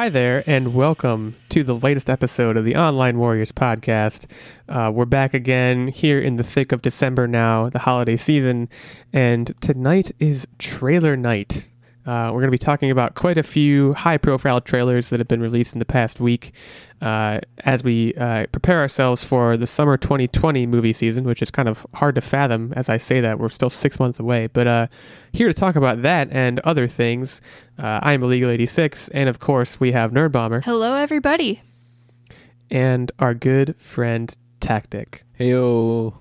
Hi there, and welcome to the latest episode of the Online Warriors podcast. Uh, we're back again here in the thick of December now, the holiday season, and tonight is trailer night. Uh, we're going to be talking about quite a few high profile trailers that have been released in the past week uh, as we uh, prepare ourselves for the summer 2020 movie season, which is kind of hard to fathom as I say that. We're still six months away. But uh, here to talk about that and other things, uh, I'm Illegal 86, and of course, we have Nerd Bomber Hello, everybody. and our good friend Tactic. Heyo.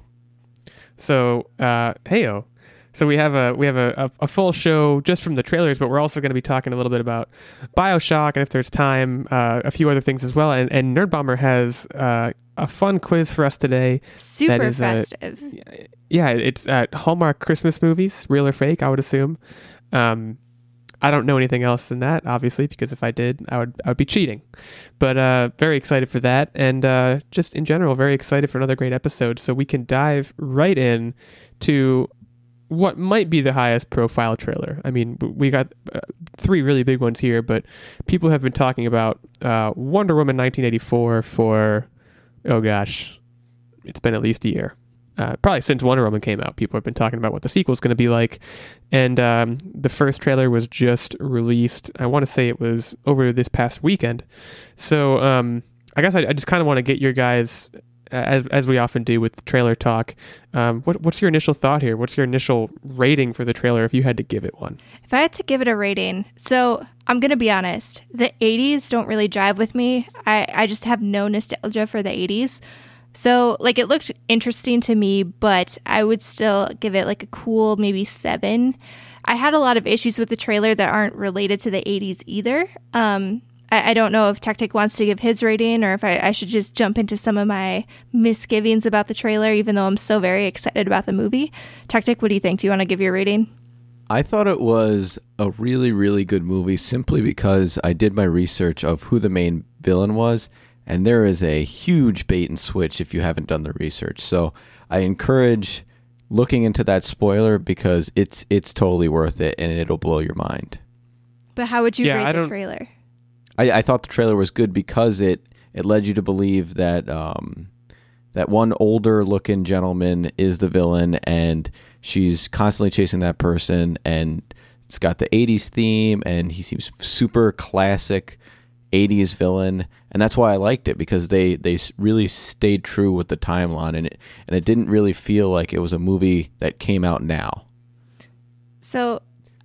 So, uh, heyo. So we have a we have a, a, a full show just from the trailers, but we're also going to be talking a little bit about Bioshock, and if there's time, uh, a few other things as well. And, and Nerd Bomber has uh, a fun quiz for us today. Super is a- festive. Yeah, it's at Hallmark Christmas movies, real or fake, I would assume. Um, I don't know anything else than that, obviously, because if I did, I would I would be cheating. But uh, very excited for that, and uh, just in general, very excited for another great episode. So we can dive right in to what might be the highest profile trailer. I mean, we got uh, three really big ones here, but people have been talking about uh, Wonder Woman 1984 for oh gosh, it's been at least a year. Uh, probably since Wonder Woman came out, people have been talking about what the sequel is going to be like. And um, the first trailer was just released. I want to say it was over this past weekend. So um, I guess I, I just kind of want to get your guys, as, as we often do with trailer talk. Um, what, what's your initial thought here? What's your initial rating for the trailer if you had to give it one? If I had to give it a rating, so I'm to be honest, the 80s don't really jive with me. I, I just have no nostalgia for the 80s. So, like, it looked interesting to me, but I would still give it like a cool maybe seven. I had a lot of issues with the trailer that aren't related to the 80s either. Um, I, I don't know if Tactic wants to give his rating or if I, I should just jump into some of my misgivings about the trailer, even though I'm so very excited about the movie. Tactic, what do you think? Do you want to give your rating? I thought it was a really, really good movie simply because I did my research of who the main villain was, and there is a huge bait and switch if you haven't done the research. So I encourage looking into that spoiler because it's it's totally worth it and it'll blow your mind. But how would you Yeah, I rate the don't- trailer? I, I thought the trailer was good because it it led you to believe that um, that one older looking gentleman is the villain and she's constantly chasing that person and it's got the 80s theme and he seems super classic 80s villain and that's why I liked it because they they really stayed true with the timeline and it and it didn't really feel like it was a movie that came out now. So,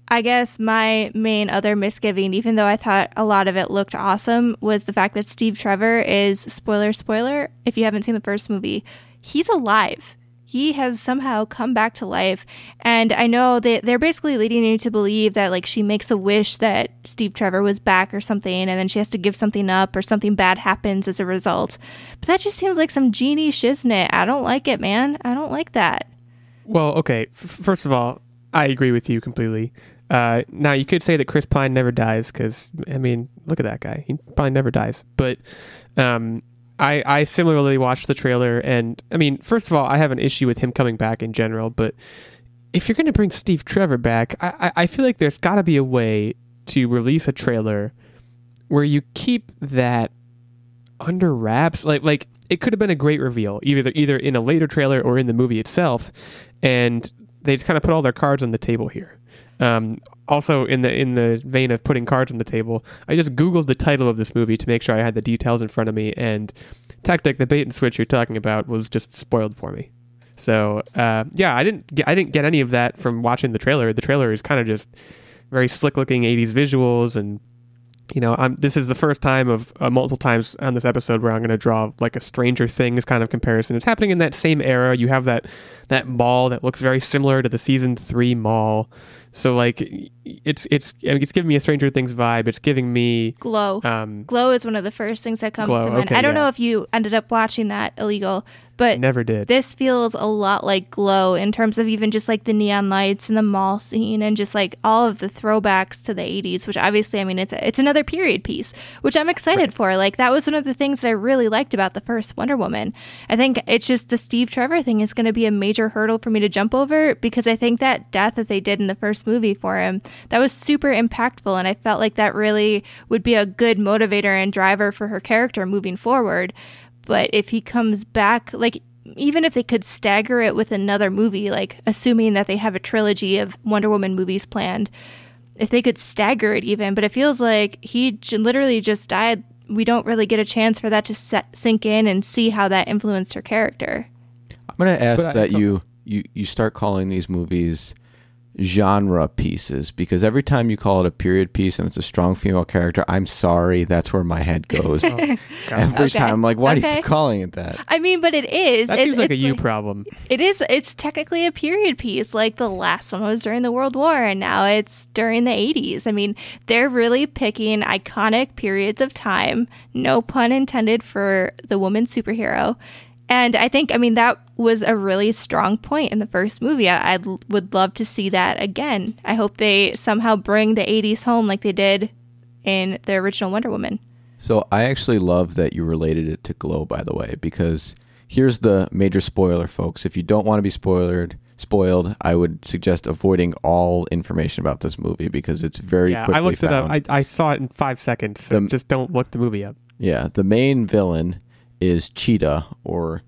I guess my main other misgiving, even though I thought a lot of it looked awesome, was the fact that Steve Trevor is spoiler, spoiler. If you haven't seen the first movie, he's alive. He has somehow come back to life. And I know that they're basically leading you to believe that, like, she makes a wish that Steve Trevor was back or something, and then she has to give something up or something bad happens as a result. But that just seems like some genie shiznit. I don't like it, man. I don't like that. Well, okay. F- first of all, I agree with you completely. Uh, now you could say that Chris Pine never dies because I mean, look at that guy. He probably never dies. But um, I I similarly watched the trailer, and I mean, first of all, I have an issue with him coming back in general. But if you're going to bring Steve Trevor back, I I, feel like there's got to be a way to release a trailer where you keep that under wraps. Like like it could have been a great reveal, either either in a later trailer or in the movie itself, and they just kind of put all their cards on the table here. Um, also, in the in the vein of putting cards on the table, I just googled the title of this movie to make sure I had the details in front of me, and tactic, the bait and switch you're talking about, was just spoiled for me. So uh, yeah, I didn't get, I didn't get any of that from watching the trailer. The trailer is kind of just very slick looking 80s visuals and you know, I'm this is the first time of uh, multiple times on this episode where I'm going to draw like a Stranger Things kind of comparison. It's happening in that same era. You have that that mall that looks very similar to the season three mall. So like, it's it's it's giving me a Stranger Things vibe. It's giving me Glow. um Glow is one of the first things that comes Glow, to mind. okay, I don't yeah. know if you ended up watching that illegal, but never did. this feels a lot like Glow in terms of even just like the neon lights and the mall scene and just like all of the throwbacks to the 80s, which obviously, I mean, it's it's another period piece, which I'm excited for. Like that was one of the things that I really liked about the first Wonder Woman. I think it's just the Steve Trevor thing is going to be a major hurdle for me to jump over because I think that death that they did in the first this movie for him. That was super impactful, and I felt like that really would be a good motivator and driver for her character moving forward. But if he comes back, like even if they could stagger it with another movie, like assuming that they have a trilogy of Wonder Woman movies planned, if they could stagger it even, but it feels like he j- literally just died. We don't really get a chance for that to set, sink in and see how that influenced her character. I'm going to ask But that you, you you start calling these movies genre pieces because every time you call it a period piece and it's a strong female character, I'm sorry, that's where my head goes. Oh, every Okay. time, I'm like, why do you Okay. keep calling it that? I mean, but it is. That It- seems like a it's you problem. It is. It's technically a period piece. Like the last one was during the World War, and now it's during the 80s. I mean, they're really picking iconic periods of time. No pun intended for the woman superhero. And I think, I mean, that was a really strong point in the first movie. I I'd, love to see that again. I hope they somehow bring the 80s home like they did in the original Wonder Woman. So I actually love that you related it to Glow, by the way, because here's the major spoiler, folks. If you don't want to be spoiled, spoiled, I would suggest avoiding all information about this movie because it's very Yeah, quickly I looked found. it up. I, I saw it in five seconds. So The- just don't look the movie up. Yeah, the main villain is Cheetah, or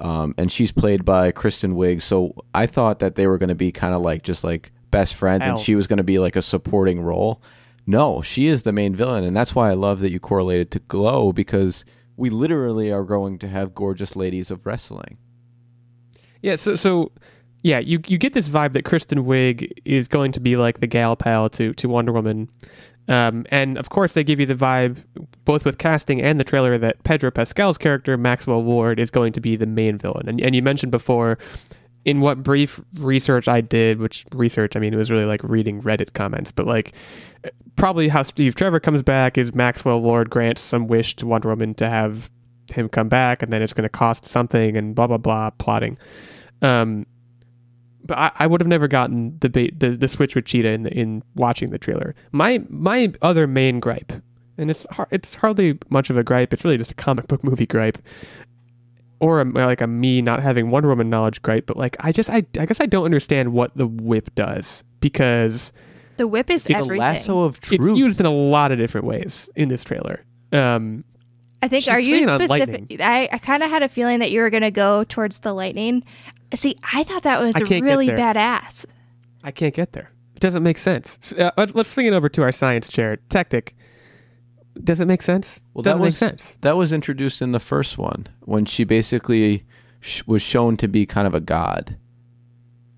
um, and she's played by Kristen Wiig. So I thought that they were going to be kind of like just like best friends, and she was going to be like a supporting role. No, she is the main villain, and that's why I love that you correlated to Glow because we literally are going to have gorgeous ladies of wrestling. Yeah, so so yeah, you you get this vibe that Kristen Wiig is going to be like the gal pal to to Wonder Woman. Um, and of course, they give you the vibe, both with casting and the trailer, that Pedro Pascal's character, Maxwell Lord, is going to be the main villain. And, and you mentioned before, in what brief research I did, which research, I mean, it was really like reading Reddit comments, but like probably how Steve Trevor comes back is Maxwell Lord grants some wish to Wonder Woman to have him come back, and then it's going to cost something, and blah, blah, blah, plotting. Um, but I, I would have never gotten the, ba- the the switch with Cheetah in the, in watching the trailer. My my other main gripe, and it's har- it's hardly much of a gripe. It's really just a comic book movie gripe, or a, like a me not having Wonder Woman knowledge gripe. But like I just I I guess I don't understand what the whip does because The whip is It's everything. a lasso of truth. it's used in a lot of different ways in this trailer. Um, I think are you specific? I, I kind of had a feeling that you were going to go towards the lightning. See, I thought that was I really badass. I can't get there. It doesn't make sense. Uh, let- let's swing it over to our science chair. Tactic. Does it make sense? Well, that doesn't was- make sense. That was introduced in the first one when she basically sh- was shown to be kind of a god.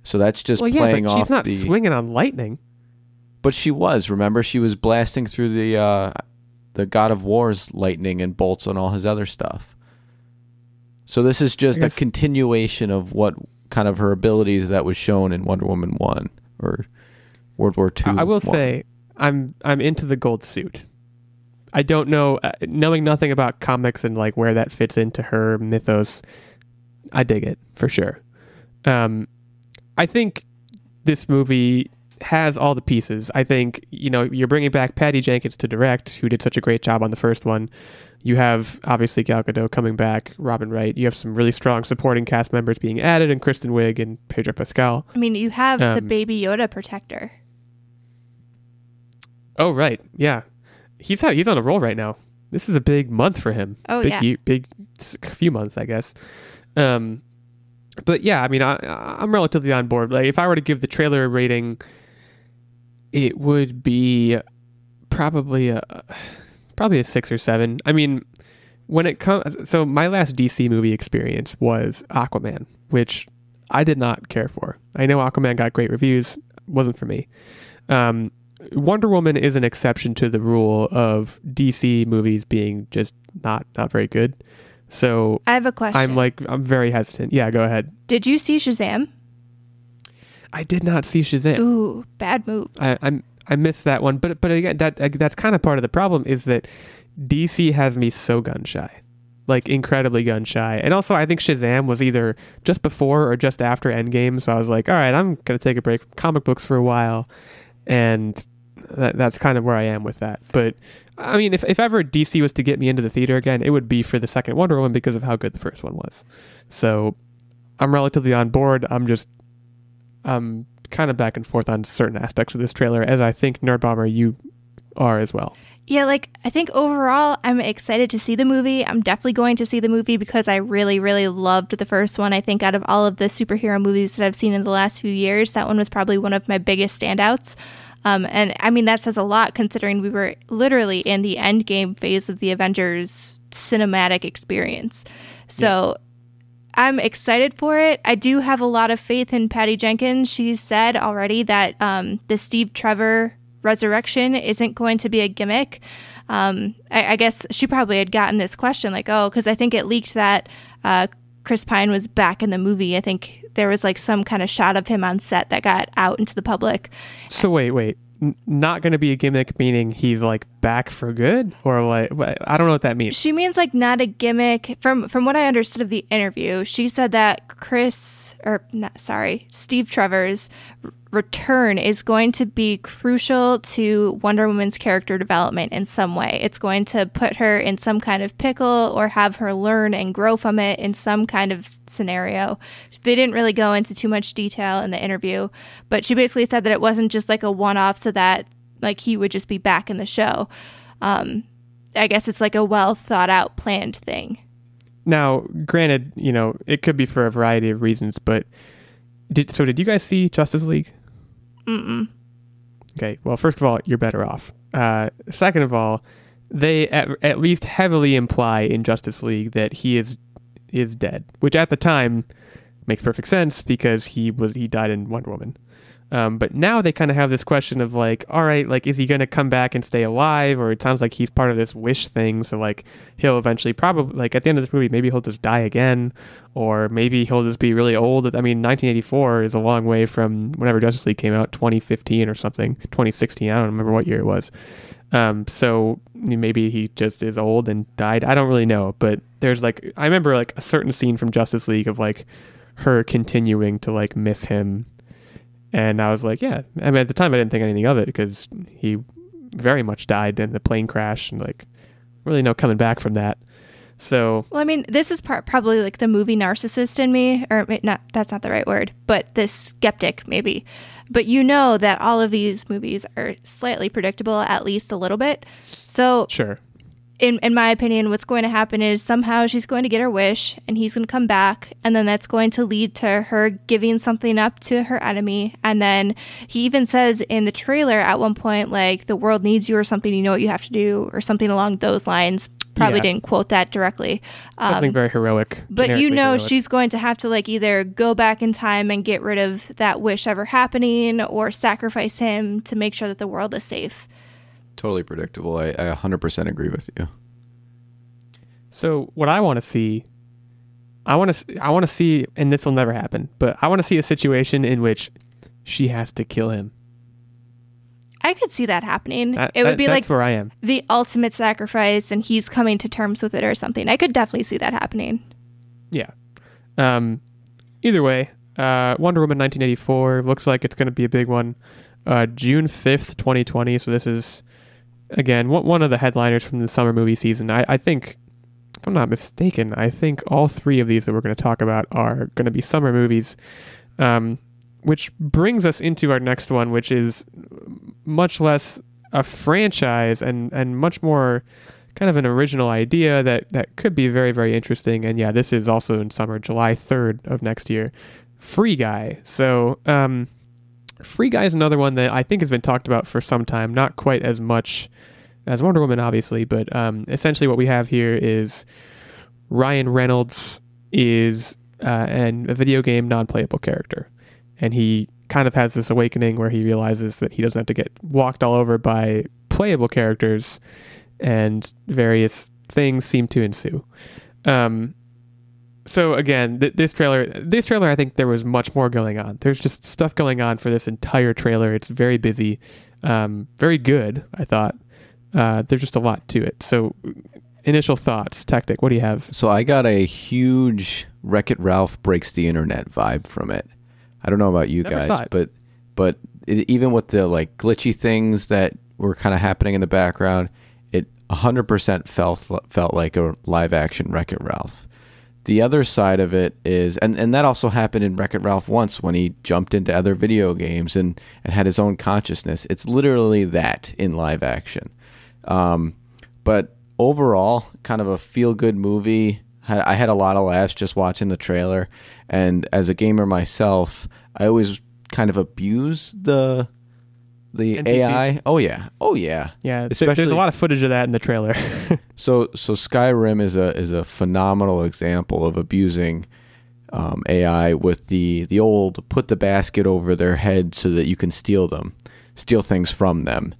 So that's just Well, yeah, playing but off she's not the. swinging on lightning. But she was. Remember, she was blasting through the uh, the God of War's lightning and bolts and all his other stuff. So this is just a continuation of what kind of her abilities that was shown in Wonder Woman one or World War two. I, I will say, I'm I'm into the gold suit. I don't know, uh, knowing nothing about comics and like where that fits into her mythos. I dig it for sure. Um, I think this movie has all the pieces. I think you know you're bringing back Patty Jenkins to direct, who did such a great job on the first one. You have obviously Gal Gadot coming back, Robin Wright. You have some really strong supporting cast members being added, and Kristen Wiig and Pedro Pascal. I mean, you have the Um, baby Yoda protector. Oh right, yeah, he's out, he's on a roll right now. This is a big month for him. Oh, big yeah. ye- big few months, I guess. Um, but yeah, I mean, I, I'm relatively on board. Like, if I were to give the trailer a rating, it would be probably a probably a six or seven. I mean, when it comes, so my last DC movie experience was Aquaman, which I did not care for. I know Aquaman got great reviews, wasn't for me. Um, Wonder Woman is an exception to the rule of DC movies being just not not very good. So I have a question. I'm like I'm very hesitant. Yeah, go ahead. Did you see Shazam? I did not see Shazam. Ooh, bad move. I I'm, I missed that one, but but again that that's kind of part of the problem is that DC has me so gun shy, like incredibly gun shy, and also I think Shazam was either just before or just after Endgame, so I was like, all right, I'm gonna take a break from comic books for a while, and that, that's kind of where I am with that. But I mean, if if ever DC was to get me into the theater again, it would be for the second Wonder Woman because of how good the first one was. So I'm relatively on board. I'm just I'm kind of back and forth on certain aspects of this trailer, as I think Nerdbomber you are as well. Yeah, like I think overall, I'm excited to see the movie. I'm definitely going to see the movie because I really, really loved the first one. I think out of all of the superhero movies that I've seen in the last few years, that one was probably one of my biggest standouts. Um, and I mean, that says a lot considering we were literally in the end game phase of the Avengers cinematic experience. So I'm excited for it. I do have a lot of faith in Patty Jenkins. She said already that um, the Steve Trevor resurrection isn't going to be a gimmick. Um, I, I, guess she probably had gotten this question like, oh, because I think it leaked that uh, Chris Pine was back in the movie. I think there was like some kind of shot of him on set that got out into the public. So wait, wait not going to be a gimmick, meaning he's like back for good, or like I don't know what that means. She means like not a gimmick. From from what I understood of the interview, she said that Chris or not, sorry, Steve Trevor's return is going to be crucial to Wonder Woman's character development in some way. It's going to put her in some kind of pickle or have her learn and grow from it in some kind of scenario. They didn't really go into too much detail in the interview, but she basically said that it wasn't just like a one off so that like he would just be back in the show. Um, I guess it's like a well thought out, planned thing. Now, granted, you know, it could be for a variety of reasons, but did so did you guys see Justice League? Mm-mm. Okay. Well, first of all, you're better off. Uh, second of all, they at, at least heavily imply in Justice League that he is is dead, which at the time makes perfect sense because he was he died in Wonder Woman. Um, but now they kind of have this question of like, all right, like, is he going to come back and stay alive? Or it sounds like he's part of this wish thing. So, like, he'll eventually probably, like, at the end of this movie, maybe he'll just die again. Or maybe he'll just be really old. I mean, 1984 is a long way from whenever Justice League came out, 2015 or something, 2016. I don't remember what year it was. Um, so maybe he just is old and died. I don't really know. But there's like, I remember like a certain scene from Justice League of like her continuing to like miss him and I was like, yeah. I mean, at the time, I didn't think anything of it because he very much died in the plane crash and like really no coming back from that. So, well, I mean, this is part, probably like the movie narcissist in me, or not, that's not the right word, but this skeptic maybe. But you know that all of these movies are slightly predictable, at least a little bit. So, sure in in my opinion, what's going to happen is somehow she's going to get her wish and he's going to come back and then that's going to lead to her giving something up to her enemy. And then he even says in the trailer at one point like the world needs you or something. You know what you have to do or something along those lines. Probably yeah. didn't quote that directly. Um, something very heroic but you know heroic. she's going to have to like either go back in time and get rid of that wish ever happening or sacrifice him to make sure that the world is safe Totally predictable. I, I 100% agree with you. So what I want to see, I want to I want to see, and this will never happen, but I want to see a situation in which she has to kill him. I could see that happening. That, it would that, be like where I am. the ultimate sacrifice, and he's coming to terms with it or something. I could definitely see that happening. Yeah. Um. Either way, uh, Wonder Woman 1984 looks like it's going to be a big one. Uh, June 5th, 2020. So this is again, one of the headliners from the summer movie season. I, I think, if I'm not mistaken, I think all three of these that we're going to talk about are going to be summer movies. Um, which brings us into our next one, which is much less a franchise and, and much more kind of an original idea that, that could be very, very interesting. And yeah, this is also in summer, July 3rd of next year. Free Guy. So, um, Free Guy is another one that I think has been talked about for some time, not quite as much as Wonder Woman, obviously, but um, essentially what we have here is Ryan Reynolds is uh, an, a video game non-playable character, and he kind of has this awakening where he realizes that he doesn't have to get walked all over by playable characters, and various things seem to ensue. Um, so again, th- this trailer, this trailer, I think there was much more going on. There's just stuff going on for this entire trailer. It's very busy, um, very good. I thought uh, there's just a lot to it. So, initial thoughts, tactic. What do you have? So I got a huge Wreck It Ralph breaks the internet vibe from it. I don't know about you Never guys, but but it, even with the like glitchy things that were kind of happening in the background, it 100% felt felt like a live action Wreck It Ralph the other side of it is, and, and that also happened in Wreck It Ralph once when he jumped into other video games and, and had his own consciousness. It's literally that in live action. Um, but overall, kind of a feel good movie. I had a lot of laughs just watching the trailer. And as a gamer myself, I always kind of abuse the the NPCs? AI. Oh yeah, oh yeah. Yeah, there- there's a lot of footage of that in the trailer. So so Skyrim is a is a phenomenal example of abusing um, AI with the the old put the basket over their head so that you can steal them, steal things from them.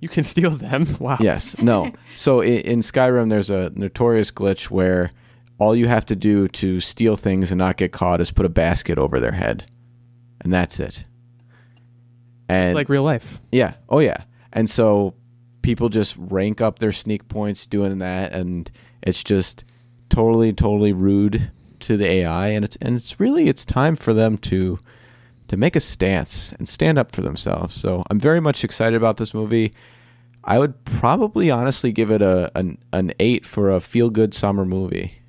you can steal them. Wow. Yes, no. So in, in Skyrim, there's a notorious glitch where all you have to do to steal things and not get caught is put a basket over their head, and that's it. And It's like real life. yeah. Oh yeah. And so people just rank up their sneak points doing that and it's just totally totally rude to the AI and it's and it's really it's time for them to to make a stance and stand up for themselves. So I'm very much excited about this movie. I would probably honestly give it a an, an 8 for a feel good summer movie.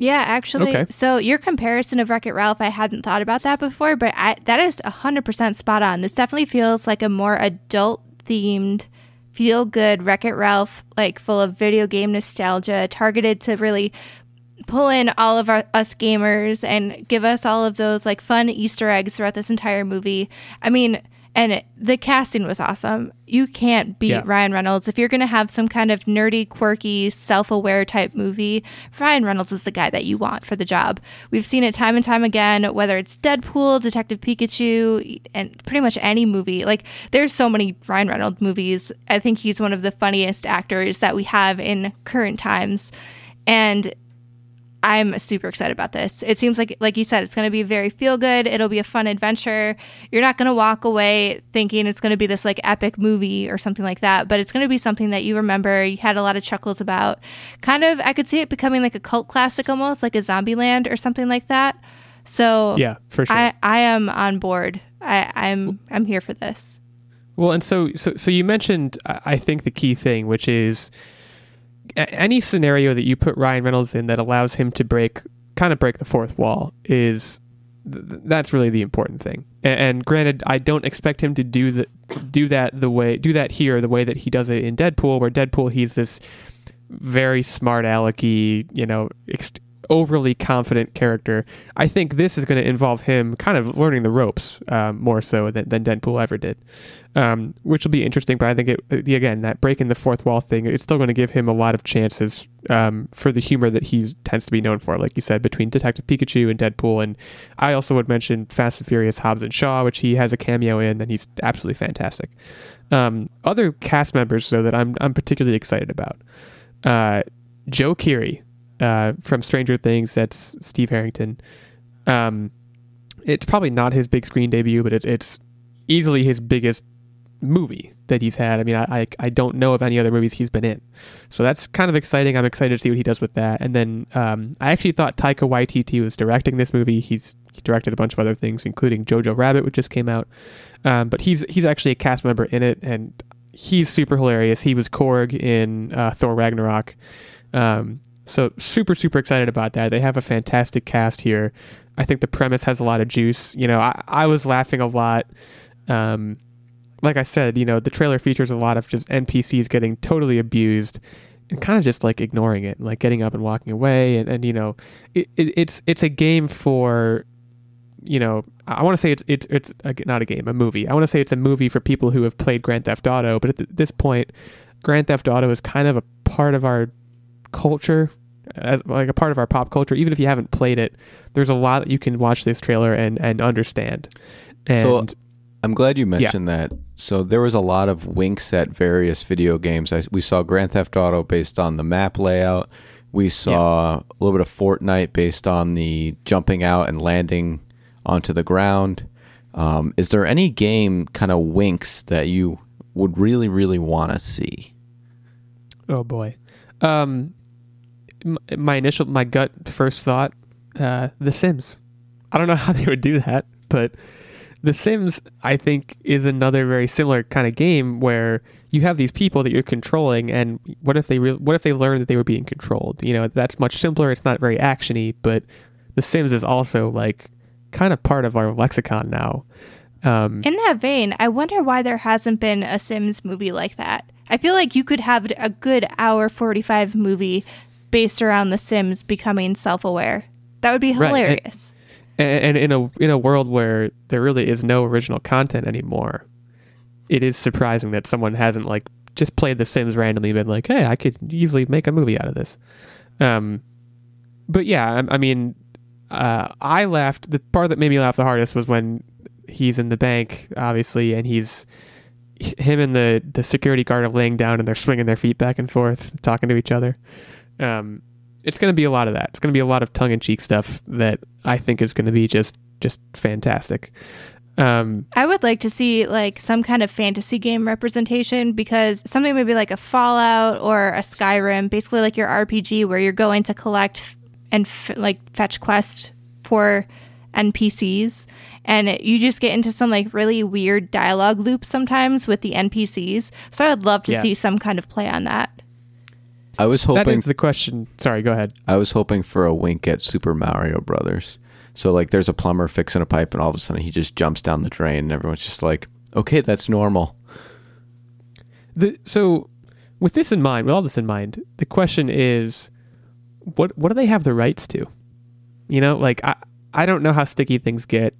Yeah, actually. Okay. So your comparison of Wreck It Ralph, I hadn't thought about that before, but I, that is 100% spot on. This definitely feels like a more adult themed, feel good Wreck It Ralph, like full of video game nostalgia, targeted to really pull in all of our, us gamers and give us all of those like fun Easter eggs throughout this entire movie. I mean, and it, the casting was awesome. You can't beat Yeah. Ryan Reynolds if you're going to have some kind of nerdy, quirky, self-aware type movie. Ryan Reynolds is the guy that you want for the job. We've seen it time and time again, whether it's Deadpool, Detective Pikachu, and pretty much any movie. Like there's so many Ryan Reynolds movies. I think he's one of the funniest actors that we have in current times, and I'm super excited about this. It seems like, like you said, it's going to be very feel good. It'll be a fun adventure. You're not going to walk away thinking it's going to be this like epic movie or something like that, but it's going to be something that you remember. You had a lot of chuckles about. Kind of, I could see it becoming like a cult classic almost, like a Zombieland or something like that. So Yeah, for sure. I, I am on board. I, I'm I'm here for this. Well, and so so so you mentioned I think the key thing, which is any scenario that you put Ryan Reynolds in that allows him to break kind of break the fourth wall is th- th- that's really the important thing. And granted, I don't expect him to do the do that the way do that here the way that he does it in Deadpool, where Deadpool he's this very smart alecky, you know, ex- overly confident character. I think this is going to involve him kind of learning the ropes um, more so than, than Deadpool ever did, um, which will be interesting. But I think it again that breaking the fourth wall thing, it's still going to give him a lot of chances um, for the humor that he tends to be known for, like you said, between Detective Pikachu and Deadpool. And I also would mention Fast and Furious Hobbs and Shaw, which he has a cameo in, and he's absolutely fantastic. Um, other cast members though that I'm I'm particularly excited about. Uh, Joe Keery uh, from Stranger Things. That's Steve Harrington. Um, it's probably not his big screen debut, but it, it's easily his biggest movie that he's had. I mean, I, I I don't know of any other movies he's been in, so that's kind of exciting. I'm excited to see what he does with that. And then um, I actually thought Taika Waititi was directing this movie. He's he directed a bunch of other things, including Jojo Rabbit, which just came out. Um, but he's he's actually a cast member in it, and he's super hilarious. He was Korg in uh, Thor Ragnarok. Um, so super super excited about that. They have a fantastic cast here. I think the premise has a lot of juice. You know, I, I was laughing a lot. Um, like I said, you know, the trailer features a lot of just NPCs getting totally abused and kind of just like ignoring it, like getting up and walking away. And, and you know, it, it, it's it's a game for, you know, I want to say it's it's it's a, not a game, a movie. I want to say it's a movie for people who have played Grand Theft Auto. But at th- this point, Grand Theft Auto is kind of a part of our culture as like a part of our pop culture even if you haven't played it there's a lot that you can watch this trailer and and understand and So, I'm glad you mentioned that. So there was a lot of winks at various video games. I, we saw Grand Theft Auto based on the map layout. We saw a little bit of Fortnite based on the jumping out and landing onto the ground. Um, is there any game kind of winks that you would really, really want to see? oh boy um my initial my gut first thought uh the sims i don't know how they would do that but The Sims, I think, is another very similar kind of game where you have these people that you're controlling, and what if they re- what if they learn that they were being controlled? You know, that's much simpler. It's not very actiony, but The Sims is also like kind of part of our lexicon now. Um, In that vein, I wonder why there hasn't been a Sims movie like that. I feel like you could have a good hour 45 movie based around The Sims becoming self aware. That would be Right, hilarious. and, and in a in a world where there really is no original content anymore, it is surprising that someone hasn't like just played The Sims randomly and been like, "Hey, I could easily make a movie out of this." Um, but yeah, I, I mean, uh, I laughed. The part that made me laugh the hardest was when he's in the bank, obviously, and he's him and the the security guard are laying down and they're swinging their feet back and forth, talking to each other. Um, it's going to be a lot of that. It's going to be a lot of tongue in cheek stuff that I think is going to be just just fantastic. Um, I would like to see like some kind of fantasy game representation because something maybe like a Fallout or a Skyrim, basically like your RPG where you're going to collect and f- like fetch quests for NPCs and it, you just get into some like really weird dialogue loops sometimes with the NPCs. So I would love to Yeah. see some kind of play on that. I was that hoping is the question. Sorry, go ahead. I was hoping for a wink at Super Mario Brothers. So like there's a plumber fixing a pipe and all of a sudden he just jumps down the drain and everyone's just like, "Okay, that's normal." The, so, with this in mind, with all this in mind, the question is, what what do they have the rights to? You know, like I I don't know how sticky things get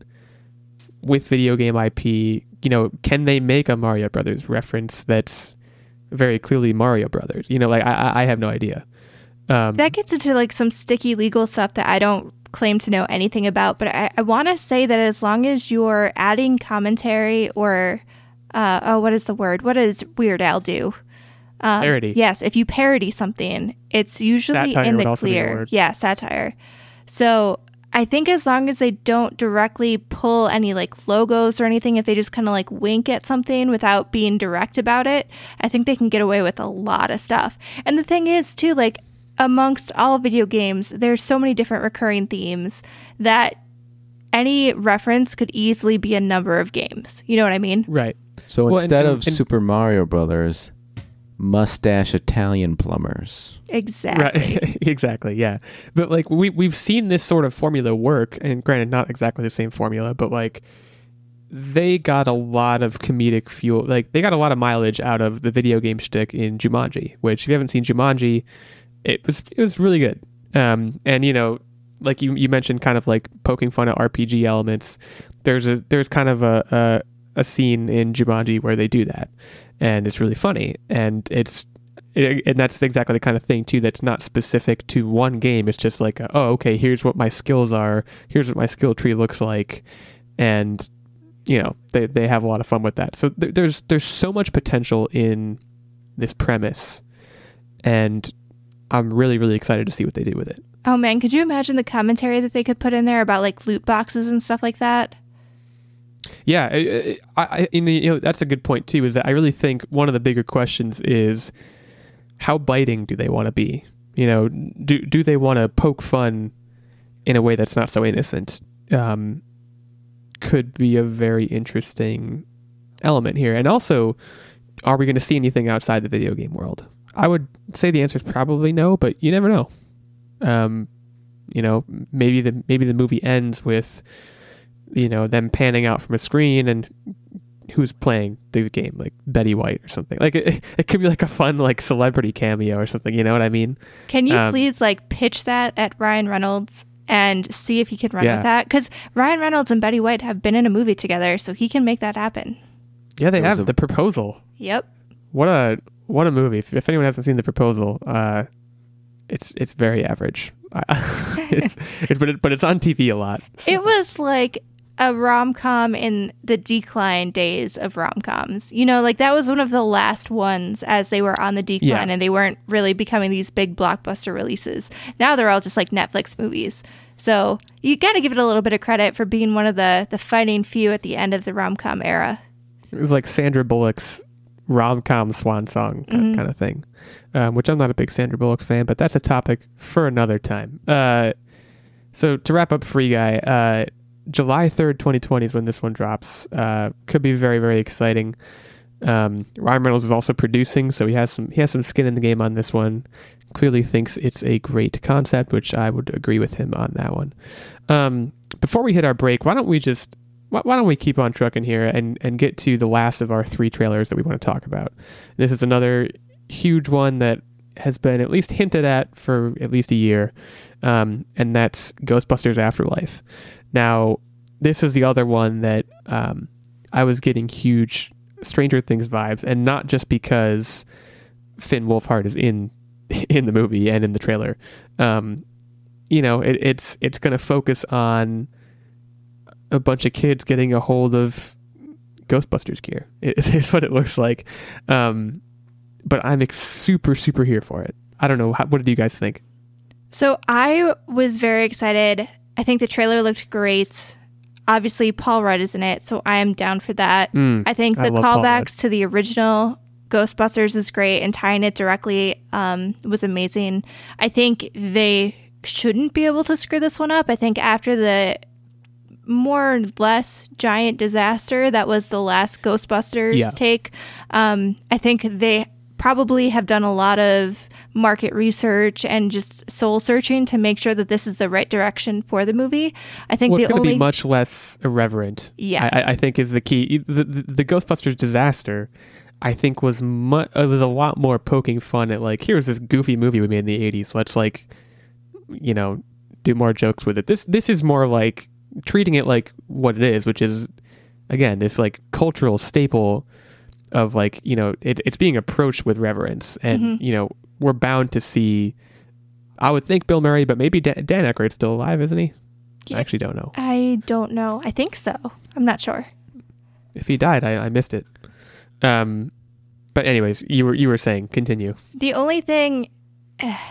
with video game IP. You know, can they make a Mario Brothers reference that's very clearly Mario Brothers? You know, like I I I have no idea. Um, That gets into like some sticky legal stuff that I don't claim to know anything about, but I, I want to say that as long as you're adding commentary or, uh, oh, what is the word? What does Weird Al do? Um, Parody. Yes, if you parody something, it's usually Satire in the be the clear. Yeah, satire. So I think as long as they don't directly pull any like logos or anything, if they just kind of like wink at something without being direct about it, I think they can get away with a lot of stuff. And the thing is, too, like amongst all video games, there's so many different recurring themes that any reference could easily be a number of games. You know what I mean? right. So Well, and- instead and- of and- Super Mario Brothers, mustache Italian plumbers. Exactly. Right. exactly. Yeah. But like we we've seen this sort of formula work, and granted, not exactly the same formula, but like they got a lot of comedic fuel. Like they got a lot of mileage out of the video game shtick in Jumanji. Which, if you haven't seen Jumanji, it was it was really good. Um, and you know, like you you mentioned, kind of like poking fun at RPG elements. There's a there's kind of a a, a scene in Jumanji where they do that, and it's really funny, and it's it, and that's exactly the kind of thing too that's not specific to one game. It's just like oh okay here's what my skills are here's what my skill tree looks like and you know they, they have a lot of fun with that. So th- there's there's so much potential in this premise and i'm really really excited to see what they do with it. Oh man, could you imagine the commentary that they could put in there about like loot boxes and stuff like that? Yeah, I, I, you know that's a good point too. Is that I really think one of the bigger questions is how biting do they want to be? You know, do do they want to poke fun in a way that's not so innocent? Um, could be a very interesting element here, and also, are we going to see anything outside the video game world? I would say the answer is probably no, but you never know. Um, you know, maybe the maybe the movie ends with you know them panning out from a screen and who's playing the game like betty white or something like it, it could be like a fun like celebrity cameo or something you know what i mean Can you Um, please like pitch that at Ryan Reynolds and see if he can run Yeah. with that? Because Ryan Reynolds and Betty White have been in a movie together, so he can make that happen. yeah they have a- the proposal Yep. what a what a movie if, if anyone hasn't seen the proposal uh it's it's very average it's, it, but, it, but it's on tv a lot so- It was like a rom com in the decline days of rom coms. You know, like that was one of the last ones as they were on the decline Yeah. and they weren't really becoming these big blockbuster releases. Now they're all just like Netflix movies. So you got to give it a little bit of credit for being one of the the fighting few at the end of the rom com era. It was like Sandra Bullock's rom com swan song Mm-hmm. kind of thing, um, which I'm not a big Sandra Bullock fan, but that's a topic for another time. Uh, so to wrap up Free Guy, uh, July 3rd, 2020 is when this one drops. Uh, could be very, very exciting. Um, Ryan Reynolds is also producing, so he has some he has some skin in the game on this one. Clearly thinks it's a great concept, which I would agree with him on that one. Um, before we hit our break, why don't we just why, why don't we keep on trucking here and and get to the last of our three trailers that we want to talk about? This is another huge one that has been at least hinted at for at least a year, um, and that's Ghostbusters Afterlife. Now, this is the other one that um, I was getting huge Stranger Things vibes, and not just because Finn Wolfhard is in in the movie and in the trailer. Um, you know, it, it's it's going to focus on a bunch of kids getting a hold of Ghostbusters gear. It's what it looks like. Um, but I'm ex- super super here for it. I don't know. How, what did you guys think? So I was very excited. I think the trailer looked great. Obviously, Paul Rudd is in it, so I am down for that. Mm, I think the Rudd. callbacks to the original Ghostbusters is great, and tying it directly um, was amazing. I think they shouldn't be able to screw this one up. I think after the more or less giant disaster that was the last Ghostbusters Yeah. take, um, I think they probably have done a lot of market research and just soul searching to make sure that this is the right direction for the movie. I think Well, the it's only be much less irreverent. Yes. I, I think is the key. The, the, the Ghostbusters disaster, I think, was mu- it was a lot more poking fun at like here's this goofy movie we made in the '80s. Let's like, you know, do more jokes with it. This this is more like treating it like what it is, which is again this like cultural staple of like you know it, it's being approached with reverence, and Mhm. you know we're bound to see. I would think Bill Murray, but maybe Dan, Dan Aykroyd's still alive, isn't he? Yeah. I actually don't know. I don't know. I think so. I'm not sure. If he died, I, I missed it. Um, but anyways, you were you were saying continue. The only thing,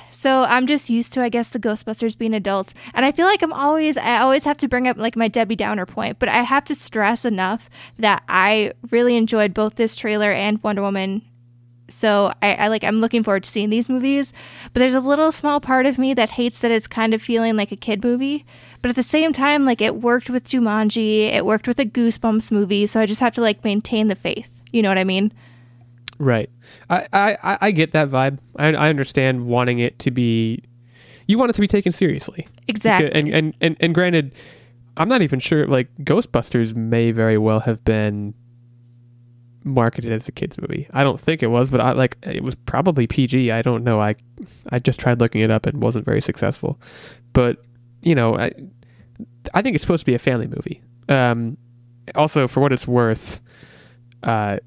so I'm just used to, I guess, the Ghostbusters being adults, and I feel like I'm always, I always have to bring up like my Debbie Downer point, but I have to stress enough that I really enjoyed both this trailer and Wonder Woman. So I, I like, I'm looking forward to seeing these movies, but there's a little small part of me that hates that it's kind of feeling like a kid movie. But at the same time, like it worked with Jumanji, it worked with a Goosebumps movie, so I just have to like maintain the faith. You know what I mean? Right. I I, I- get that vibe. I, I understand wanting it to be. You want it to be taken seriously. Exactly. And and and and granted, I'm not even sure. Like Ghostbusters may very well have been marketed as a kids movie. I don't think it was, but I like it was probably PG. I don't know. I I just tried looking it up and wasn't very successful. But you know, I I think it's supposed to be a family movie. Um, also, for what it's worth, uh,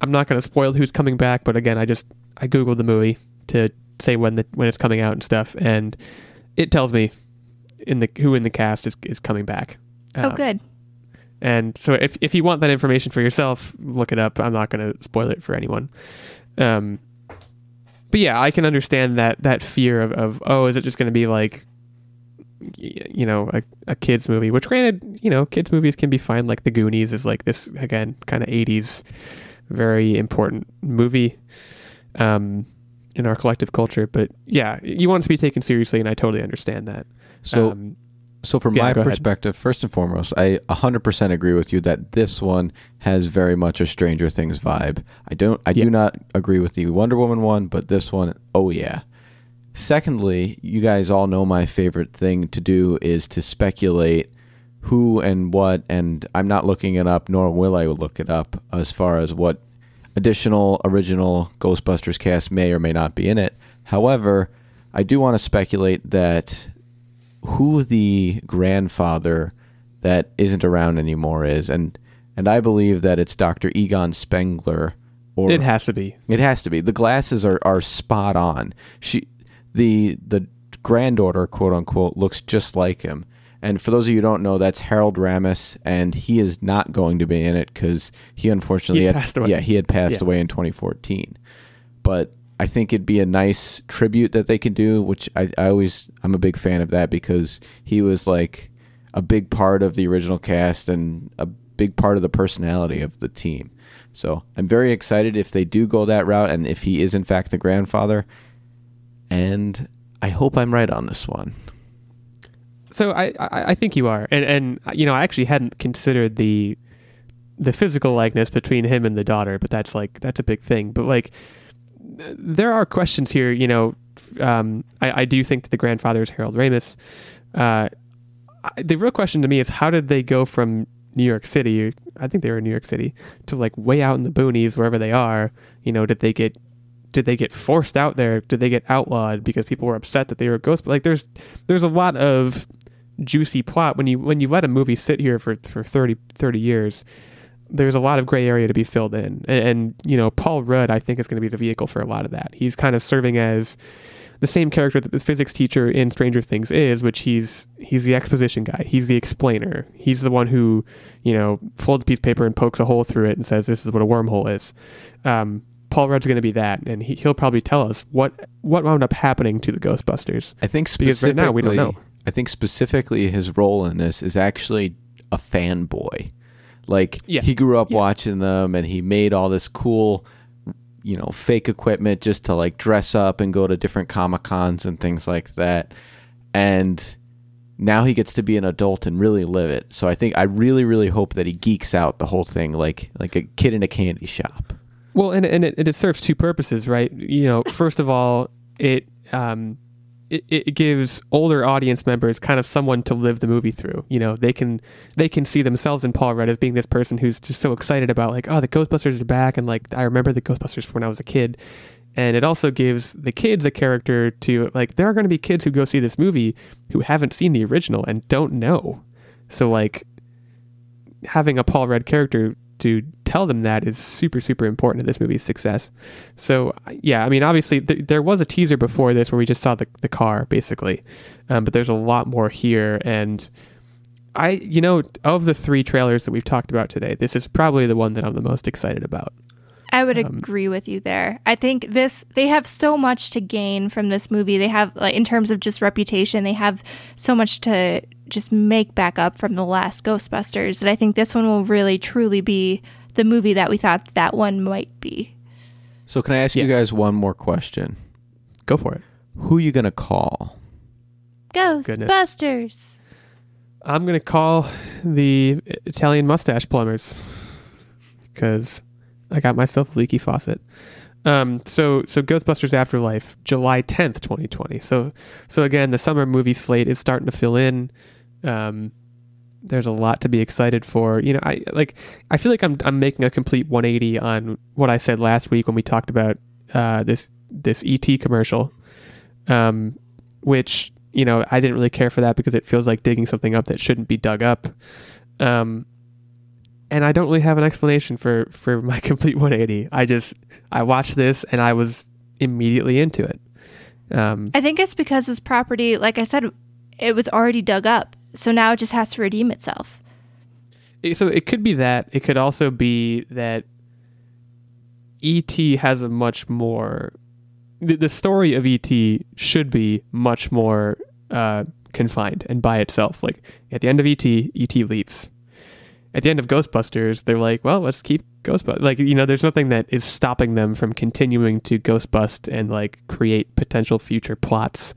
I'm not going to spoil who's coming back. But again, I just I googled the movie to say when the when it's coming out and stuff, and it tells me in the who in the cast is is coming back. oh, Um, good. and so if if you want that information for yourself, look it up. I'm not going to spoil it for anyone. Um, but yeah, I can understand that that fear of, of oh, is it just going to be like you know a, a kids movie? Which granted, you know, kids movies can be fine. Like The Goonies is like this again, kind of 80s, very important movie. Um, in our collective culture, but yeah, you want it to be taken seriously, and I totally understand that. So, um, so from yeah, my go ahead. perspective, first and foremost, I 100% agree with you that this one has very much a Stranger Things vibe. I don't, I Yeah. do not agree with the Wonder Woman one, but this one, oh yeah. Secondly, you guys all know my favorite thing to do is to speculate who and what, and I'm not looking it up, nor will I look it up as far as what additional original Ghostbusters cast may or may not be in it. However, I do want to speculate that who the grandfather that isn't around anymore is, and and I believe that it's Dr. Egon Spengler. Or it has to be. it has to be. The glasses are, are spot on. She, the the granddaughter, quote unquote, looks just like him. And for those of you who don't know, that's Harold Ramis, and he is not going to be in it because he unfortunately He had passed away. Yeah, he had passed Yeah. away in 2014. But I think it'd be a nice tribute that they could do, which I, I always I'm a big fan of that because he was like a big part of the original cast and a big part of the personality of the team. So I'm very excited if they do go that route and if he is in fact the grandfather. And I hope I'm right on this one. So I, I I think you are, and and you know I actually hadn't considered the the physical likeness between him and the daughter, but that's like that's a big thing. But like there are questions here. You know, um, I, I do think that the grandfather is Harold Ramis. Uh, the real question to me is how did they go from New York City? I think they were in New York City to like way out in the boonies wherever they are. You know, did they get did they get forced out there? Did they get outlawed because people were upset that they were ghosts? But Like there's there's a lot of juicy plot when you when you let a movie sit here for for 30, 30 years. There's a lot of gray area to be filled in, and, and you know Paul Rudd I think is going to be the vehicle for a lot of that. He's kind of serving as the same character that the physics teacher in Stranger Things is, which he's he's the exposition guy. He's the explainer. He's the one who, you know, folds a piece of paper and pokes a hole through it and says, "This is what a wormhole is." Um, Paul Rudd's going to be that, and he, he'll probably tell us what what wound up happening to the Ghostbusters. I think Because right now we don't know. I think specifically his role in this is actually a fanboy. Like Yeah. he grew up Yeah. watching them, and he made all this cool, you know, fake equipment just to like dress up and go to different comic cons and things like that. And now he gets to be an adult and really live it. So I think I really, really hope that he geeks out the whole thing like like a kid in a candy shop. Well, and and it, it serves two purposes, right? You know, first of all, it um, it, it gives older audience members kind of someone to live the movie through. You know, they can they can see themselves in Paul Rudd as being this person who's just so excited about like, oh, the Ghostbusters are back, and like I remember the Ghostbusters when I was a kid. And it also gives the kids a character to like. There are going to be kids who go see this movie who haven't seen the original and don't know. So like, having a Paul Rudd character to tell them that is super super important to this movie's success. So yeah, I mean obviously th- there was a teaser before this where we just saw the the car basically, um, but there's a lot more here and. I, you know, of the three trailers that we've talked about today, this is probably the one that I'm the most excited about. I would Um, agree with you there. I think this they have so much to gain from this movie. They have like in terms of just reputation, they have so much to just make back up from the last Ghostbusters that I think this one will really truly be the movie that we thought that one might be. So can I ask you guys one more question? Go for it. Who are you gonna call? Ghostbusters. I'm gonna call the Italian mustache plumbers because I got myself a leaky faucet. Um, so so Ghostbusters Afterlife, July 10th, 2020. So so again, the summer movie slate is starting to fill in. Um, there's a lot to be excited for. You know, I like I feel like I'm I'm making a complete 180 on what I said last week when we talked about uh, this this ET commercial, um, which you know I didn't really care for that because it feels like digging something up that shouldn't be dug up. Um, and I don't really have an explanation for for my complete 180. I just I watched this and I was immediately into it. Um, I think it's because this property, like I said, it was already dug up. So now it just has to redeem itself. so it could be that. It could also be that ET has a much more. The, the story of ET should be much more uh, confined and by itself. Like at the end of ET, ET leaves. At the end of Ghostbusters, they're like, well, let's keep Ghostbusters. Like, you know, there's nothing that is stopping them from continuing to Ghostbust and like create potential future plots.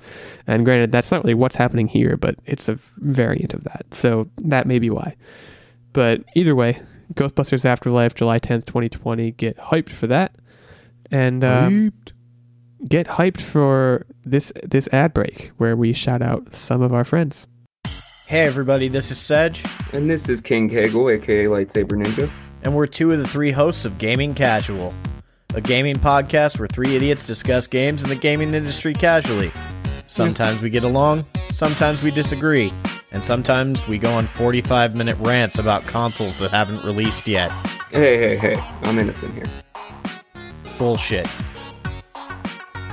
And granted, that's not really what's happening here, but it's a variant of that. So that may be why. But either way, Ghostbusters Afterlife, July 10th, 2020. Get hyped for that. And um, get hyped for this this ad break where we shout out some of our friends. Hey everybody, this is Sedge, And this is King Kegel, aka Lightsaber Ninja. and we're two of the three hosts of Gaming Casual, a gaming podcast where three idiots discuss games in the gaming industry casually. Sometimes we get along, sometimes we disagree, and sometimes we go on 45 minute rants about consoles that haven't released yet. Hey, hey, hey, I'm innocent here. Bullshit.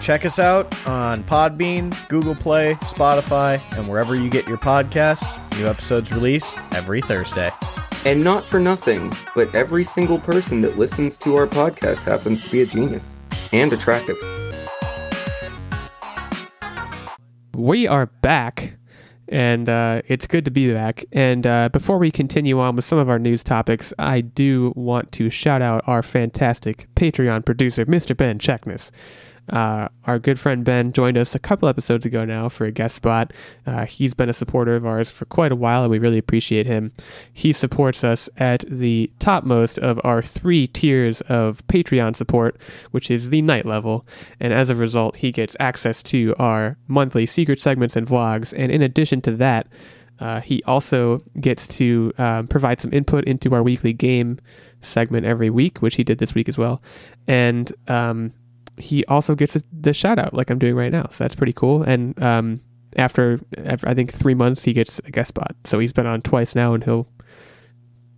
Check us out on Podbean, Google Play, Spotify, and wherever you get your podcasts. New episodes release every Thursday. And not for nothing, but every single person that listens to our podcast happens to be a genius and attractive. We are back, and uh, it's good to be back. And uh, before we continue on with some of our news topics, I do want to shout out our fantastic Patreon producer, Mr. Ben Checkness. Uh, our good friend Ben joined us a couple episodes ago now for a guest spot. Uh, he's been a supporter of ours for quite a while, and we really appreciate him. He supports us at the topmost of our three tiers of Patreon support, which is the knight level. And as a result, he gets access to our monthly secret segments and vlogs. And in addition to that, uh, he also gets to um, provide some input into our weekly game segment every week, which he did this week as well. And um, he also gets the shout out like I'm doing right now. So that's pretty cool. And um, after, after I think three months, he gets a guest spot. So he's been on twice now, and he'll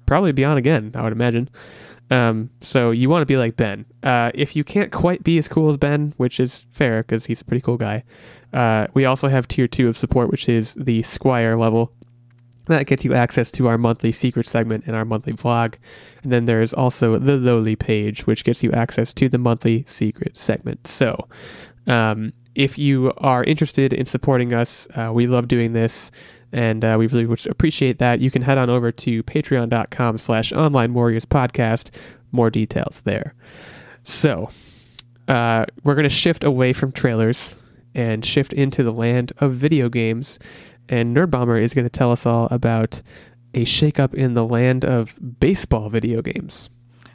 probably be on again. I would imagine. Um, so you want to be like Ben. Uh, if you can't quite be as cool as Ben, which is fair because he's a pretty cool guy, uh, we also have tier two of support, which is the Squire level. That gets you access to our monthly secret segment and our monthly vlog. And then there's also the lowly page, which gets you access to the monthly secret segment. So, um, if you are interested in supporting us, uh, we love doing this and uh, we really appreciate that. You can head on over to patreon.com slash online warriors podcast. More details there. So, uh, we're going to shift away from trailers and shift into the land of video games and Nerd Bomber is going to tell us all about a shakeup in the land of baseball video games.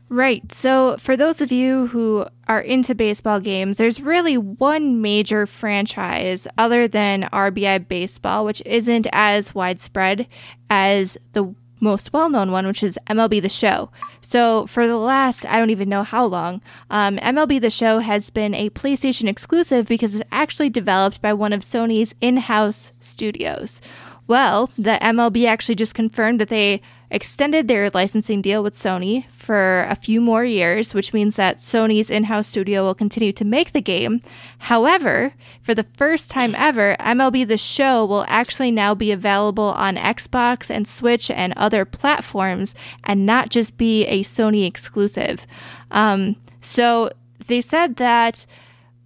Right. So, for those of you who are into baseball games, there's really one major franchise other than RBI Baseball, which isn't as widespread as the most well known one, which is MLB The Show. So, for the last, I don't even know how long, um, MLB The Show has been a PlayStation exclusive because it's actually developed by one of Sony's in house studios. Well, the MLB actually just confirmed that they extended their licensing deal with Sony for a few more years, which means that Sony's in house studio will continue to make the game. However, for the first time ever, MLB The Show will actually now be available on Xbox and Switch and other platforms and not just be a Sony exclusive. Um, so they said that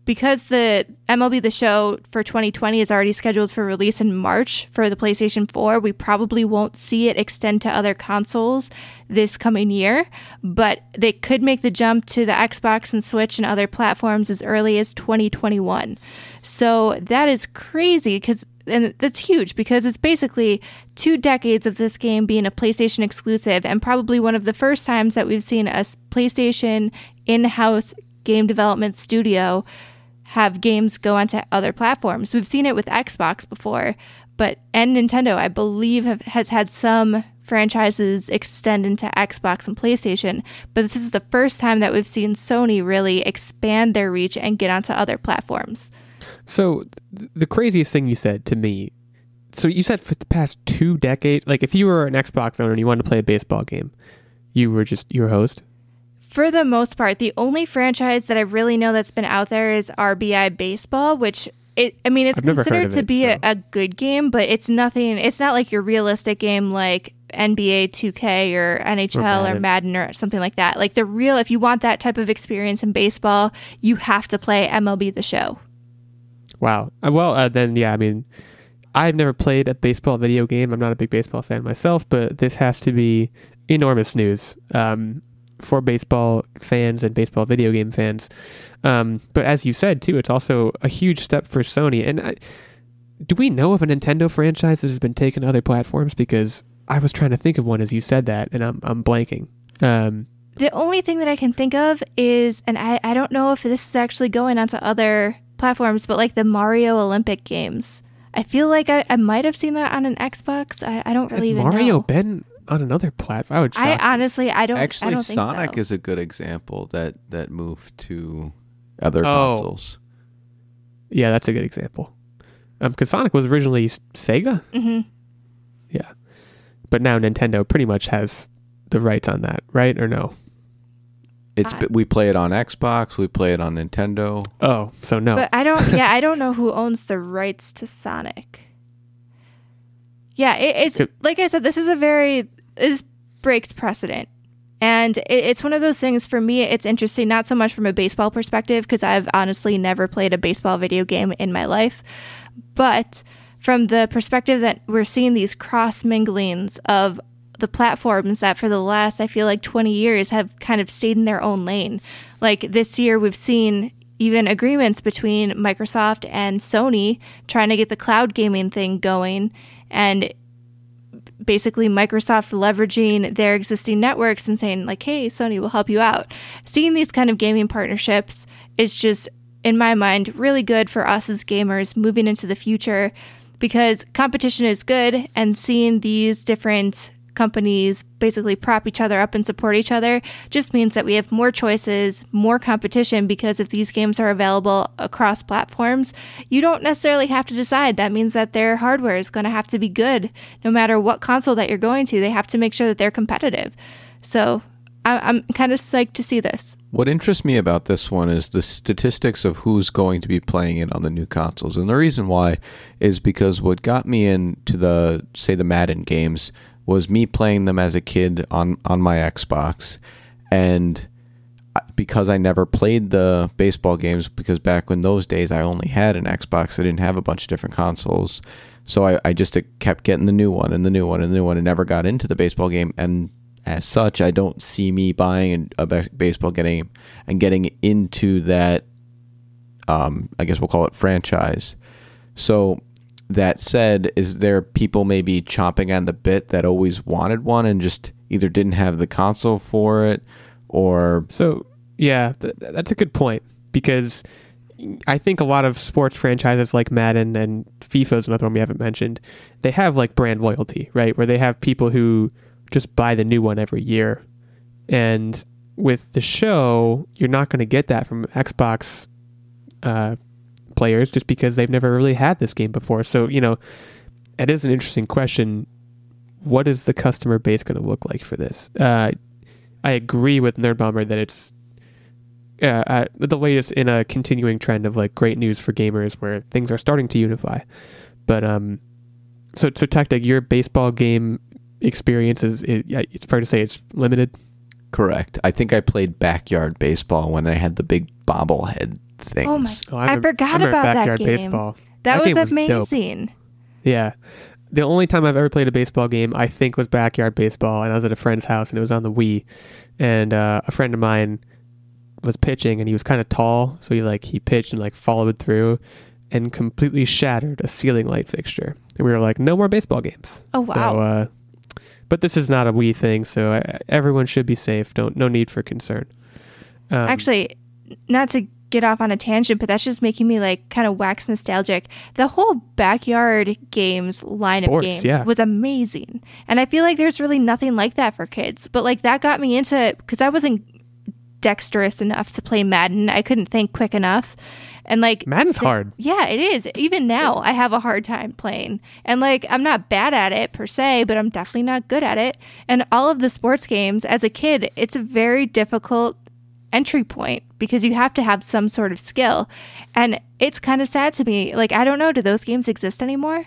because the MLB The Show for 2020 is already scheduled for release in March for the PlayStation 4, we probably won't see it extend to other consoles this coming year, but they could make the jump to the Xbox and Switch and other platforms as early as 2021. So that is crazy because and that's huge because it's basically two decades of this game being a PlayStation exclusive and probably one of the first times that we've seen a PlayStation in-house game development studio have games go onto other platforms. We've seen it with Xbox before, but and Nintendo, I believe, have, has had some franchises extend into Xbox and PlayStation. But this is the first time that we've seen Sony really expand their reach and get onto other platforms. So th- the craziest thing you said to me. So you said for the past two decades, like if you were an Xbox owner and you wanted to play a baseball game, you were just your host for the most part, the only franchise that I really know that's been out there is RBI Baseball, which it, I mean, it's I've considered to it, be so. a, a good game, but it's nothing. It's not like your realistic game like NBA 2K or NHL or Madden. Madden or something like that. Like the real, if you want that type of experience in baseball, you have to play MLB The Show. Wow. Uh, well, uh, then yeah. I mean, I've never played a baseball video game. I'm not a big baseball fan myself, but this has to be enormous news um, for baseball fans and baseball video game fans. Um, but as you said too, it's also a huge step for Sony. And I, do we know of a Nintendo franchise that has been taken to other platforms? Because I was trying to think of one as you said that, and I'm I'm blanking. Um, The only thing that I can think of is, and I, I don't know if this is actually going onto other platforms, but like the Mario Olympic games. I feel like I, I might have seen that on an Xbox. I, I don't has really even Mario know. been on another platform? I would. I shock- honestly, I don't. actually. I Actually, don't think Sonic so. is a good example that that moved to other Oh. consoles. yeah, that's a good example. Um, because Sonic was originally S- Sega. hmm Yeah. But now Nintendo pretty much has the rights on that, right? Or no? It's I- we play it on Xbox, we play it on Nintendo. Oh, so no. But I don't. Yeah, I don't know who owns the rights to Sonic. Yeah, it, it's like I said. This is a very this breaks precedent, and it, it's one of those things for me. It's interesting, not so much from a baseball perspective because I've honestly never played a baseball video game in my life, but from the perspective that we're seeing these cross minglings of the platforms that for the last I feel like 20 years have kind of stayed in their own lane. Like this year we've seen even agreements between Microsoft and Sony trying to get the cloud gaming thing going and basically Microsoft leveraging their existing networks and saying like hey Sony will help you out. Seeing these kind of gaming partnerships is just in my mind really good for us as gamers moving into the future because competition is good and seeing these different companies basically prop each other up and support each other just means that we have more choices, more competition because if these games are available across platforms, you don't necessarily have to decide. That means that their hardware is going to have to be good no matter what console that you're going to. They have to make sure that they're competitive. So I- am kind of psyched to see this. What interests me about this one is the statistics of who's going to be playing it on the new consoles. And the reason why is because what got me into the, say, the Madden games was me playing them as a kid on, on my Xbox. And because I never played the baseball games, because back in those days I only had an Xbox, I didn't have a bunch of different consoles. So I, I just kept getting the new one and the new one and the new one and never got into the baseball game. And as such, I don't see me buying a baseball game and getting into that. Um, I guess we'll call it franchise. So that said, is there people maybe chomping on the bit that always wanted one and just either didn't have the console for it, or so? Yeah, th- that's a good point because I think a lot of sports franchises like Madden and FIFA is another one we haven't mentioned. They have like brand loyalty, right? Where they have people who just buy the new one every year. And with the show, you're not going to get that from Xbox uh, players just because they've never really had this game before. So, you know, it is an interesting question. What is the customer base going to look like for this? Uh, I agree with Nerdbomber that it's uh, uh, the latest in a continuing trend of like great news for gamers where things are starting to unify. But um, so so Tactic, your baseball game experience is it, it's fair to say it's limited. Correct. I think I played backyard baseball when I had the big bobblehead things. Oh my! Oh, I, I, forgot I about backyard that game. baseball. That, that was amazing. Was yeah. The only time I've ever played a baseball game, I think, was backyard baseball, and I was at a friend's house, and it was on the Wii, and uh, a friend of mine was pitching, and he was kind of tall, so he like he pitched and like followed through, and completely shattered a ceiling light fixture. And we were like, no more baseball games. Oh wow! So, uh, but this is not a Wii thing, so uh, everyone should be safe. Don't no need for concern. Um, Actually, not to get off on a tangent, but that's just making me like kind of wax nostalgic. The whole backyard games line of games yeah. was amazing, and I feel like there's really nothing like that for kids. But like that got me into because I wasn't dexterous enough to play Madden. I couldn't think quick enough. And like Madden's so, hard. Yeah, it is. Even now, I have a hard time playing. And like I'm not bad at it per se, but I'm definitely not good at it. And all of the sports games as a kid, it's a very difficult entry point because you have to have some sort of skill. And it's kind of sad to me. Like I don't know, do those games exist anymore?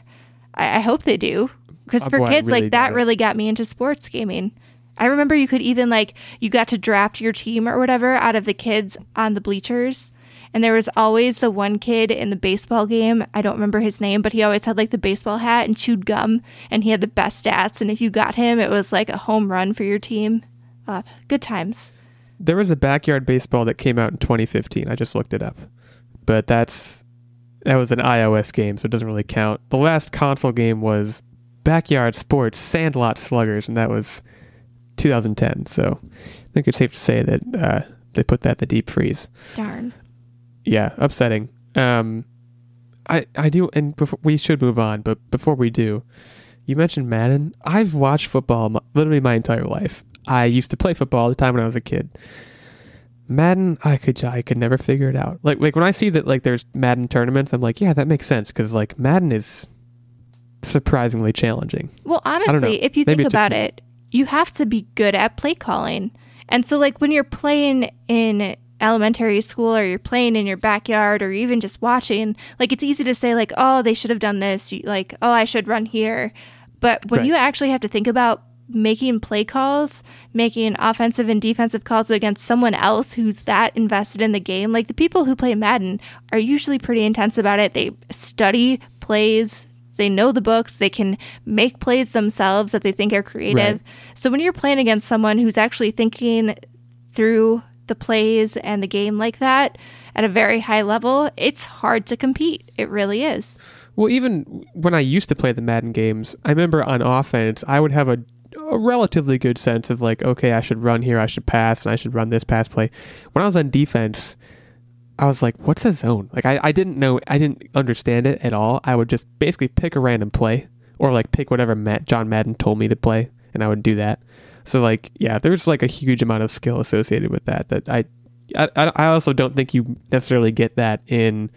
I, I hope they do. Because oh, for boy, kids, really like that really got me into sports gaming. I remember you could even like you got to draft your team or whatever out of the kids on the bleachers and there was always the one kid in the baseball game. I don't remember his name, but he always had like the baseball hat and chewed gum, and he had the best stats. And if you got him, it was like a home run for your team. Uh, good times. There was a backyard baseball that came out in 2015. I just looked it up, but that's that was an iOS game, so it doesn't really count. The last console game was Backyard Sports Sandlot Sluggers, and that was 2010. So I think it's safe to say that uh, they put that in the deep freeze. Darn yeah, upsetting. Um, I I do, and before, we should move on, but before we do, you mentioned Madden. I've watched football my, literally my entire life. I used to play football all the time when I was a kid. Madden, I could I could never figure it out. Like like when I see that like there's Madden tournaments, I'm like, yeah, that makes sense because like Madden is surprisingly challenging. Well, honestly, if you Maybe think about just, it, you have to be good at play calling. And so like when you're playing in elementary school or you're playing in your backyard or even just watching, like it's easy to say like, "Oh, they should have done this." Like, "Oh, I should run here." But when right. you actually have to think about making play calls, making offensive and defensive calls against someone else who's that invested in the game, like the people who play Madden are usually pretty intense about it. They study plays, they know the books, they can make plays themselves that they think are creative. Right. So when you're playing against someone who's actually thinking through the plays and the game like that, at a very high level, it's hard to compete. It really is. Well, even when I used to play the Madden games, I remember on offense, I would have a, a relatively good sense of like, okay, I should run here, I should pass, and I should run this pass play. When I was on defense, I was like, what's a zone? Like, I, I didn't know, I didn't understand it at all. I would just basically pick a random play or like pick whatever Matt, John Madden told me to play, and I would do that. So, like, yeah, there's like a huge amount of skill associated with that that I, I, I also don't think you necessarily get that in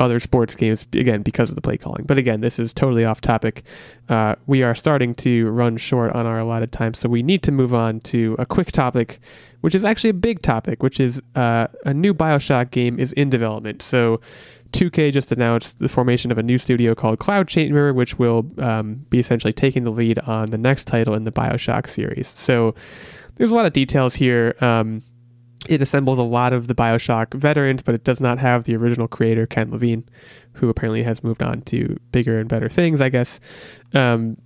other sports games again because of the play calling. But again, this is totally off topic. Uh, we are starting to run short on our allotted time, so we need to move on to a quick topic, which is actually a big topic, which is uh, a new Bioshock game is in development. So. 2K just announced the formation of a new studio called Cloud Chamber, which will um, be essentially taking the lead on the next title in the Bioshock series. So there's a lot of details here. Um, it assembles a lot of the Bioshock veterans, but it does not have the original creator, Ken Levine, who apparently has moved on to bigger and better things, I guess. Um,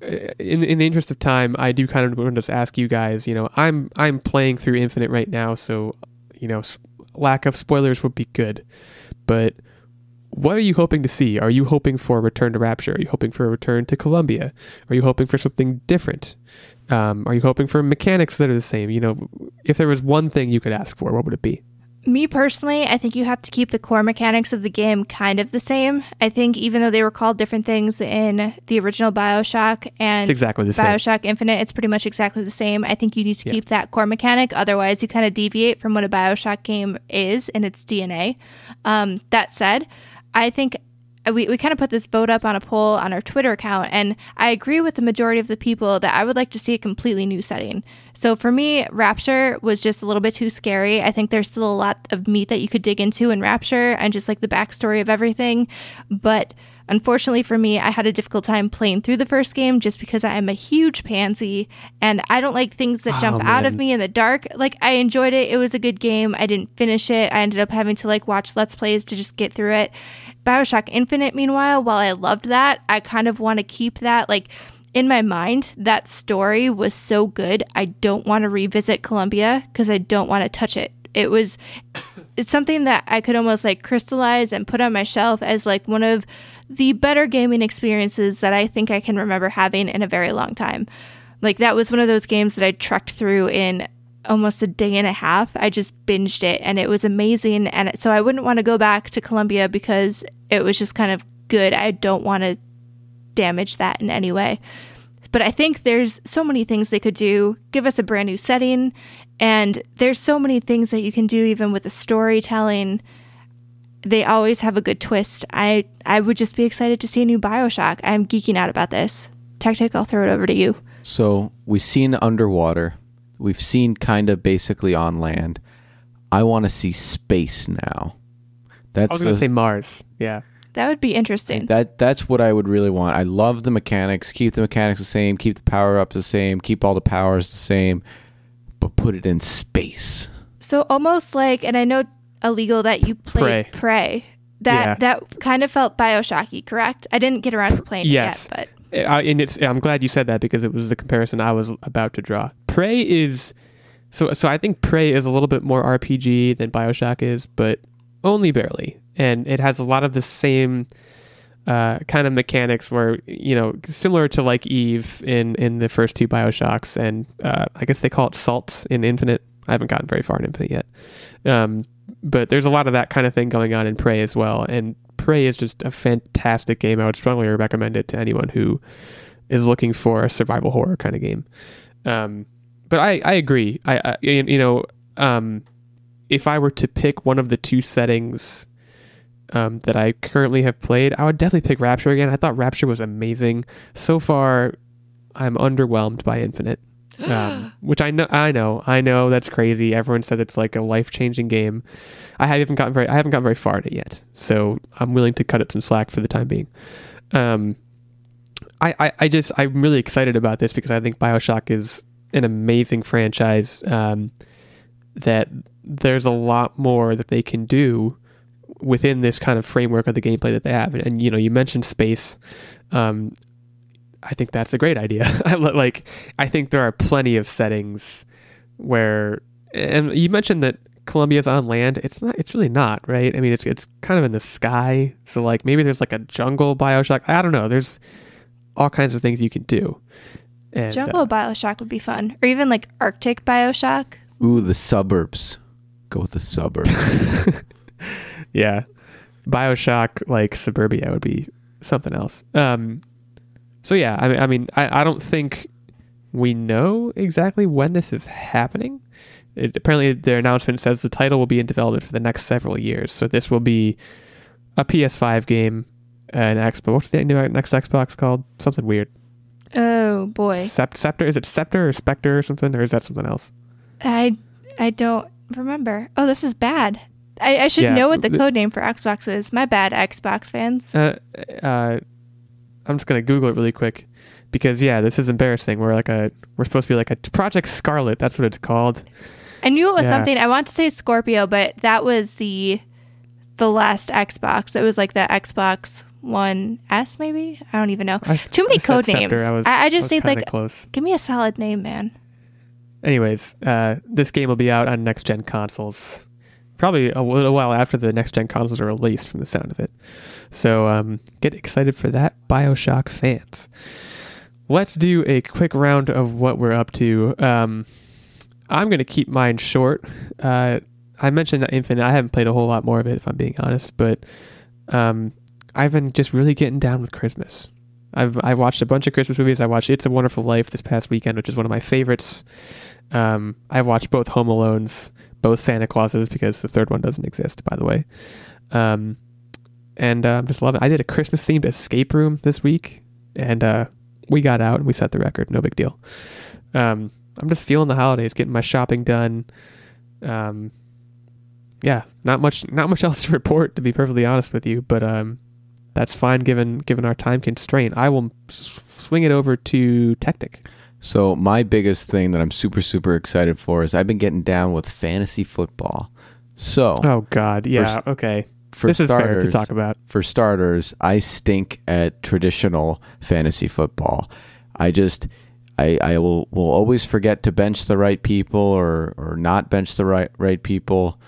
in, in the interest of time, I do kind of want to just ask you guys, you know, I'm I'm playing through Infinite right now, so, you know, lack of spoilers would be good. But what are you hoping to see? Are you hoping for a return to Rapture? Are you hoping for a return to Columbia? Are you hoping for something different? Um, are you hoping for mechanics that are the same? You know, if there was one thing you could ask for, what would it be? Me personally, I think you have to keep the core mechanics of the game kind of the same. I think even though they were called different things in the original Bioshock and it's exactly the same. Bioshock Infinite, it's pretty much exactly the same. I think you need to yeah. keep that core mechanic. Otherwise, you kind of deviate from what a Bioshock game is in its DNA. Um, that said, I think Uh, we, we kind of put this vote up on a poll on our Twitter account, and I agree with the majority of the people that I would like to see a completely new setting. So for me, Rapture was just a little bit too scary. I think there's still a lot of meat that you could dig into in Rapture and just like the backstory of everything. But Unfortunately for me, I had a difficult time playing through the first game just because I am a huge pansy and I don't like things that oh, jump oh, out of me in the dark. Like I enjoyed it. It was a good game. I didn't finish it. I ended up having to like watch let's plays to just get through it. BioShock Infinite meanwhile, while I loved that, I kind of want to keep that like in my mind, that story was so good. I don't want to revisit Columbia because I don't want to touch it. It was it's something that I could almost like crystallize and put on my shelf as like one of the better gaming experiences that I think I can remember having in a very long time. Like that was one of those games that I trekked through in almost a day and a half. I just binged it and it was amazing. And so I wouldn't want to go back to Columbia because it was just kind of good. I don't want to damage that in any way. But I think there's so many things they could do. Give us a brand new setting. And there's so many things that you can do even with the storytelling they always have a good twist. I I would just be excited to see a new Bioshock. I'm geeking out about this. Tactic, I'll throw it over to you. So we've seen underwater. We've seen kind of basically on land. I want to see space now. That's I was going to say Mars. Yeah. That would be interesting. That that's what I would really want. I love the mechanics. Keep the mechanics the same. Keep the power ups the same. Keep all the powers the same, but put it in space. So almost like, and I know illegal that you played Prey. Prey. That yeah. that kind of felt Bioshocky, correct? I didn't get around to playing yes. it yet, but uh, and it's I'm glad you said that because it was the comparison I was about to draw. Prey is so so I think Prey is a little bit more RPG than Bioshock is, but only barely, and it has a lot of the same. Uh, kind of mechanics where you know similar to like Eve in in the first two Bioshocks, and uh, I guess they call it salts in Infinite. I haven't gotten very far in Infinite yet, um, but there's a lot of that kind of thing going on in Prey as well. And Prey is just a fantastic game. I would strongly recommend it to anyone who is looking for a survival horror kind of game. Um, but I, I agree. I, I you know um, if I were to pick one of the two settings um, that I currently have played, I would definitely pick Rapture again. I thought Rapture was amazing. So far, I'm underwhelmed by Infinite um, which I know, I know, I know that's crazy. Everyone says it's like a life changing game. I haven't gotten very, I haven't gotten very far in it yet, so I'm willing to cut it some slack for the time being. Um, I, I, I just, I'm really excited about this because I think Bioshock is an amazing franchise. Um, that there's a lot more that they can do within this kind of framework of the gameplay that they have. And, and you know, you mentioned space. Um, I think that's a great idea. like, I think there are plenty of settings where, and you mentioned that Columbia's on land. It's not. It's really not, right? I mean, it's it's kind of in the sky. So like maybe there's like a jungle Bioshock. I don't know. There's all kinds of things you can do. And, Jungle uh, Bioshock would be fun, or even like Arctic Bioshock. Ooh, the suburbs. Go with the suburbs. yeah, Bioshock like Suburbia would be something else. Um, so yeah, I mean, I mean, I, I don't think we know exactly when this is happening. It, apparently, their announcement says the title will be in development for the next several years. So this will be a PS5 game, an Xbox. What's the new next Xbox called? Something weird. Oh boy, Sept- Scepter? Is it Scepter or Spectre or something, or is that something else? I I don't remember. Oh, this is bad. I, I should Yeah, know what the th- code name for Xbox is. My bad, Xbox fans. Uh, uh, I'm just gonna Google it really quick because yeah, this is embarrassing. We're like a we're supposed to be like a Project Scarlett. That's what it's called. I knew it was yeah. something. I want to say Scorpio, but that was the the last Xbox. It was like the Xbox One S, maybe. I don't even know. I- Too many I code names. I, was, I, I just was need like close. give me a solid name, man. Anyways, uh, this game will be out on next gen consoles, probably a little while after the next gen consoles are released. From the sound of it, so um, get excited for that, Bioshock fans. Let's do a quick round of what we're up to. Um, I'm gonna keep mine short. Uh, I mentioned Infinite. I haven't played a whole lot more of it, if I'm being honest, but um, I've been just really getting down with Christmas. I've I've watched a bunch of Christmas movies. I watched It's a Wonderful Life this past weekend, which is one of my favorites. Um, I've watched both Home Alones, both Santa Clauses, because the third one doesn't exist, by the way. Um, and uh, I'm just loving. it. I did a Christmas themed escape room this week, and uh, we got out and we set the record. No big deal. Um, I'm just feeling the holidays, getting my shopping done. Um, yeah, not much, not much else to report, to be perfectly honest with you. But um, that's fine given given our time constraint. I will s- swing it over to Tactic. So my biggest thing that I'm super super excited for is I've been getting down with fantasy football. So Oh God, yeah, First- okay. for this is fair starters, to talk about. for starters, I stink at traditional fantasy football. I just I, I will, will always forget to bench the right people or, or not bench the right right people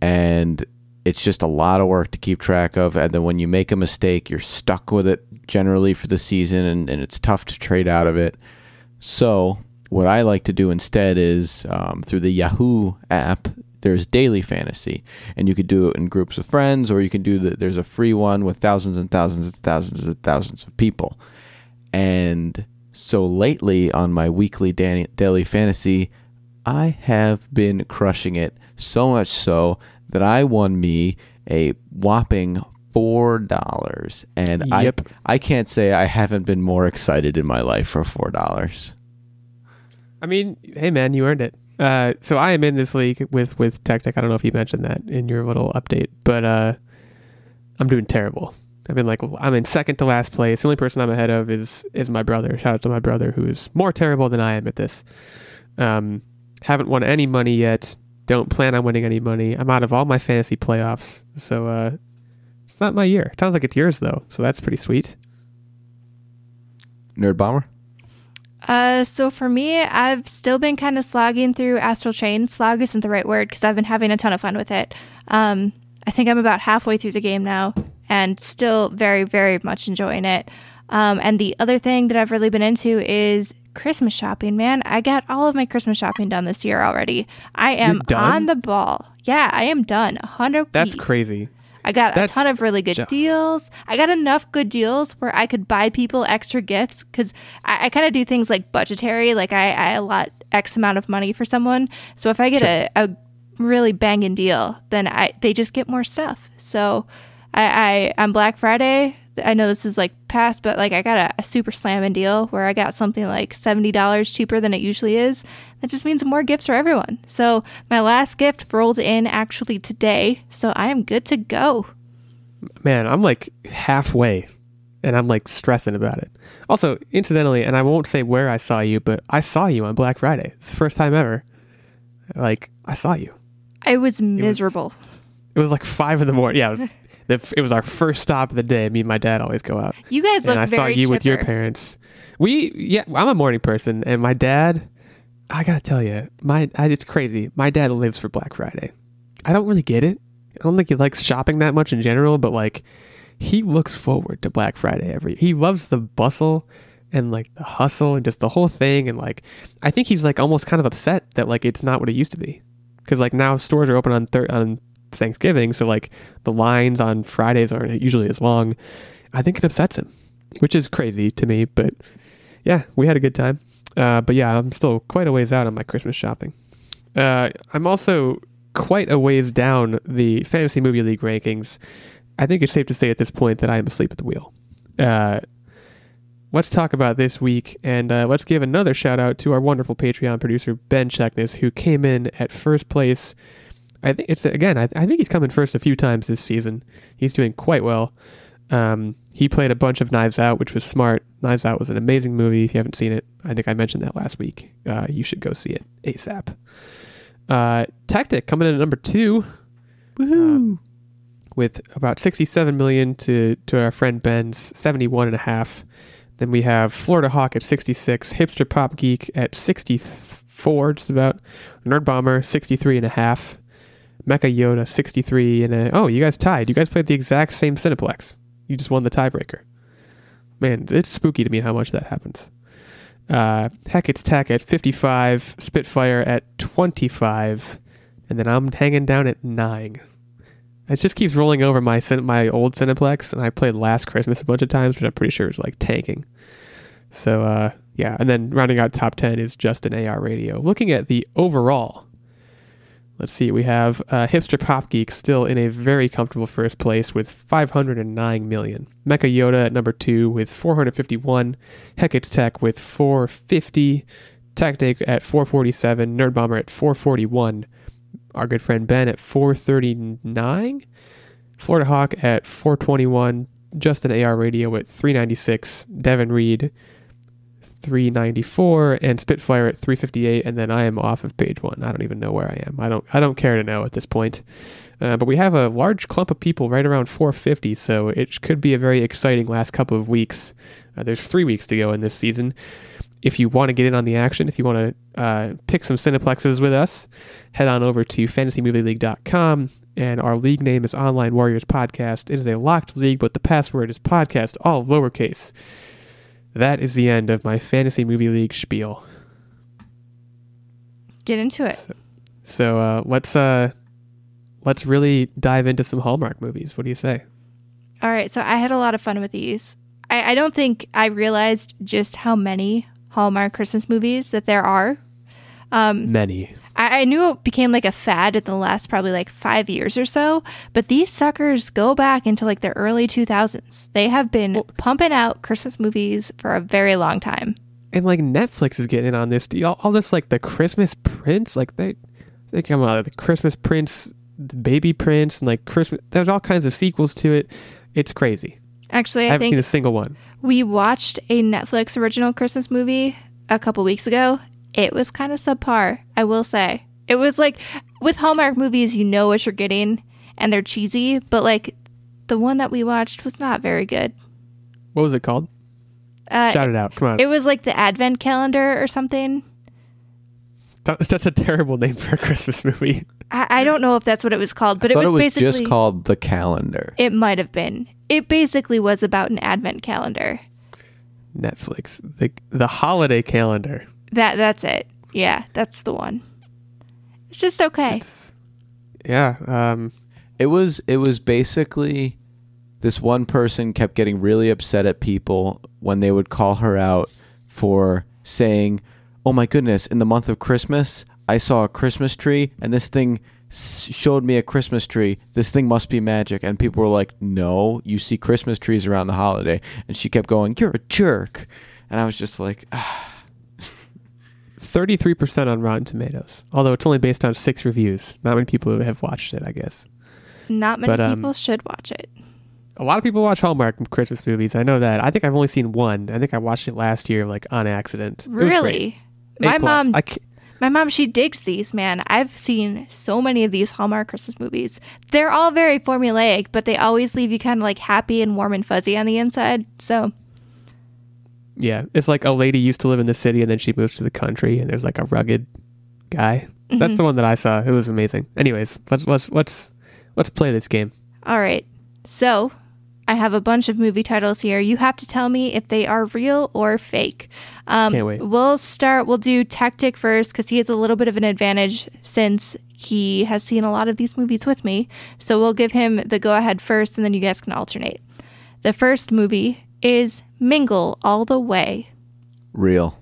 and it's just a lot of work to keep track of and then when you make a mistake you're stuck with it generally for the season and, and it's tough to trade out of it. So what I like to do instead is um, through the Yahoo app, there's daily fantasy, and you could do it in groups of friends, or you can do the. There's a free one with thousands and thousands and thousands and thousands of people, and so lately on my weekly daily fantasy, I have been crushing it so much so that I won me a whopping four dollars, and Yep. I I can't say I haven't been more excited in my life for four dollars. I mean, hey man, you earned it. Uh, so I am in this league with with Tactic. I don't know if you mentioned that in your little update, but uh, I'm doing terrible. I've been like I'm in second to last place. The only person I'm ahead of is is my brother. Shout out to my brother who is more terrible than I am at this. Um, haven't won any money yet. Don't plan on winning any money. I'm out of all my fantasy playoffs. So uh, it's not my year. Sounds like it's yours though. So that's pretty sweet. Nerd bomber. Uh, so for me, I've still been kind of slogging through Astral Chain. Slog isn't the right word because I've been having a ton of fun with it. Um, I think I'm about halfway through the game now and still very, very much enjoying it. Um, and the other thing that I've really been into is Christmas shopping, man. I got all of my Christmas shopping done this year already. I am on the ball. Yeah, I am done. 100 That's crazy. I got That's a ton of really good ju- deals. I got enough good deals where I could buy people extra gifts because I, I kind of do things like budgetary. Like I, I allot X amount of money for someone. So if I get a, a really banging deal, then I they just get more stuff. So I, I on Black Friday, I know this is like past, but like I got a, a super slamming deal where I got something like seventy dollars cheaper than it usually is. That just means more gifts for everyone. So my last gift rolled in actually today, so I am good to go. man, I'm like halfway and I'm like stressing about it. Also, incidentally, and I won't say where I saw you, but I saw you on Black Friday. It's the first time ever. Like, I saw you. I was miserable. It was like five in the morning. Yeah, it was, it was our first stop of the day. Me and my dad always go out. you guys look and I very saw you with your parents. We, yeah, I'm a morning person, and my dad, I gotta tell you, my, I, it's crazy. My dad lives for Black Friday. I don't really get it. I don't think he likes shopping that much in general, but like he looks forward to Black Friday every. He loves the bustle and like the hustle and just the whole thing and like I think he's like almost kind of upset that like it's not what it used to be because like now stores are open on thir- on Thanksgiving, so like the lines on Fridays aren't usually as long. I think it upsets him, which is crazy to me, but yeah, we had a good time. Uh, but yeah, I'm still quite a ways out on my Christmas shopping. Uh, I'm also quite a ways down the fantasy movie league rankings. I think it's safe to say at this point that I am asleep at the wheel. Uh, let's talk about this week and uh, let's give another shout out to our wonderful Patreon producer Ben Checkness, who came in at first place. I think it's again. I, I think he's coming first a few times this season. He's doing quite well. Um, he played a bunch of Knives Out, which was smart. Knives Out was an amazing movie. If you haven't seen it, I think I mentioned that last week. Uh, you should go see it ASAP. Uh, Tactic coming in at number two. Woohoo! with about 67 million to, to our friend Ben's 71 and a half. Then we have Florida Hawk at 66, Hipster Pop Geek at 64, just about. Nerd Bomber 63 and a half. Mecha Yoda 63 and a. Oh, you guys tied. You guys played the exact same Cineplex. You just won the tiebreaker. Man, it's spooky to me how much that happens. Uh, Hackett's Tech at 55, Spitfire at 25, and then I'm hanging down at 9. It just keeps rolling over my my old Cineplex, and I played Last Christmas a bunch of times, which I'm pretty sure is like tanking. So uh, yeah, and then rounding out top ten is Justin AR Radio. Looking at the overall, let's see, we have uh, Hipster Pop Geek still in a very comfortable first place with 509 million. Mecha Yoda at number two with 451. Heckett's Tech with 450. Tactic at 447. Nerd Bomber at 441 our good friend Ben at 439, Florida Hawk at 421, Justin AR Radio at 396, Devin Reed 394, and Spitfire at 358, and then I am off of page one. I don't even know where I am. I don't I don't care to know at this point. Uh, but we have a large clump of people right around 450, so it could be a very exciting last couple of weeks. Uh, there's three weeks to go in this season if you want to get in on the action, if you want to uh, pick some Cineplexes with us, head on over to fantasymovieleague.com. And our league name is Online Warriors Podcast. It is a locked league, but the password is podcast, all lowercase. That is the end of my Fantasy Movie League spiel. Get into it. So, so uh, let's uh, let's really dive into some Hallmark movies. What do you say? All right, so I had a lot of fun with these. I, I don't think I realized just how many Hallmark Christmas movies that there are. Um, Many. I, I knew it became like a fad in the last probably like five years or so, but these suckers go back into like the early 2000s. They have been Well- pumping out Christmas movies for a very long time. And like Netflix is getting in on this. All, all this like the Christmas Prince, like they they come out of the Christmas Prince, the Baby Prince, and like Christmas. There's all kinds of sequels to it. It's crazy. Actually, I, I haven't think seen a single one. we watched a Netflix original Christmas movie a couple weeks ago. It was kind of subpar, I will say. It was like with Hallmark movies, you know what you're getting and they're cheesy, but like the one that we watched was not very good. What was it called? Uh, Shout it out! Come on. It was like the Advent calendar or something. That's a terrible name for a Christmas movie. I, I don't know if that's what it was called, but it was, it was basically just called The Calendar. It might have been. It basically was about an Advent calendar. Netflix, the the holiday calendar. That that's it. Yeah, that's the one. It's just okay. It's- yeah. Um. It was it was basically this one person kept getting really upset at people when they would call her out for saying, "Oh my goodness, in the month of Christmas, I saw a Christmas tree and this thing showed me a Christmas tree. This thing must be magic." And people were like, "No, you see Christmas trees around the holiday." And she kept going, "You're a jerk." And I was just like, ah. 33% on Rotten Tomatoes, although it's only based on six reviews. Not many people have watched it, I guess. Not many But, um, people should watch it. A lot of people watch Hallmark Christmas movies. I know that. I think I've only seen one. I think I watched it last year, like on accident. It was great. Really? My plus. mom my mom she digs these, man. I've seen so many of these Hallmark Christmas movies. They're all very formulaic, but they always leave you kind of like happy and warm and fuzzy on the inside. So, yeah, it's like a lady used to live in the city and then she moves to the country, and there's like a rugged guy. That's the one that I saw. It was amazing. Anyways, let's let's let's let's play this game. All right. So I have a bunch of movie titles here. You have to tell me if they are real or fake. Um, Can't wait. We'll start. We'll do Tactic first because he has a little bit of an advantage since he has seen a lot of these movies with me. So we'll give him the go ahead first, and then you guys can alternate. The first movie is Mingle All the Way. Real.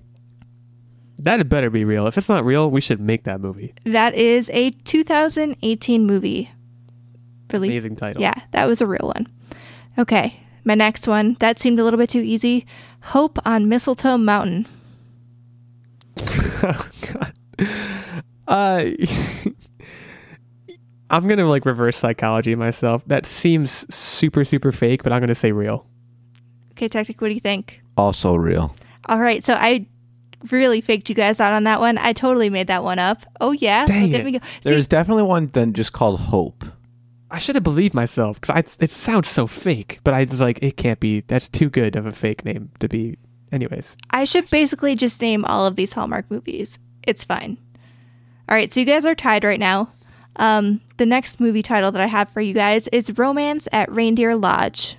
That had better be real. If it's not real, we should make that movie. That is a 2018 movie. Released. Amazing title. Yeah, that was a real one. Okay, my next one. That seemed a little bit too easy. Hope on Mistletoe Mountain. oh God. Uh, I'm gonna like reverse psychology myself. That seems super super fake, but I'm gonna say real. Okay, Tactic, what do you think? Also real. All right, so I really faked you guys out on that one. I totally made that one up. Oh yeah, Dang look it. at me go. See, There's definitely one then just called Hope. I should have believed myself because it sounds so fake, but I was like, it can't be. That's too good of a fake name to be. Anyways, I should basically just name all of these Hallmark movies. It's fine. All right, so you guys are tied right now. Um, the next movie title that I have for you guys is Romance at Reindeer Lodge.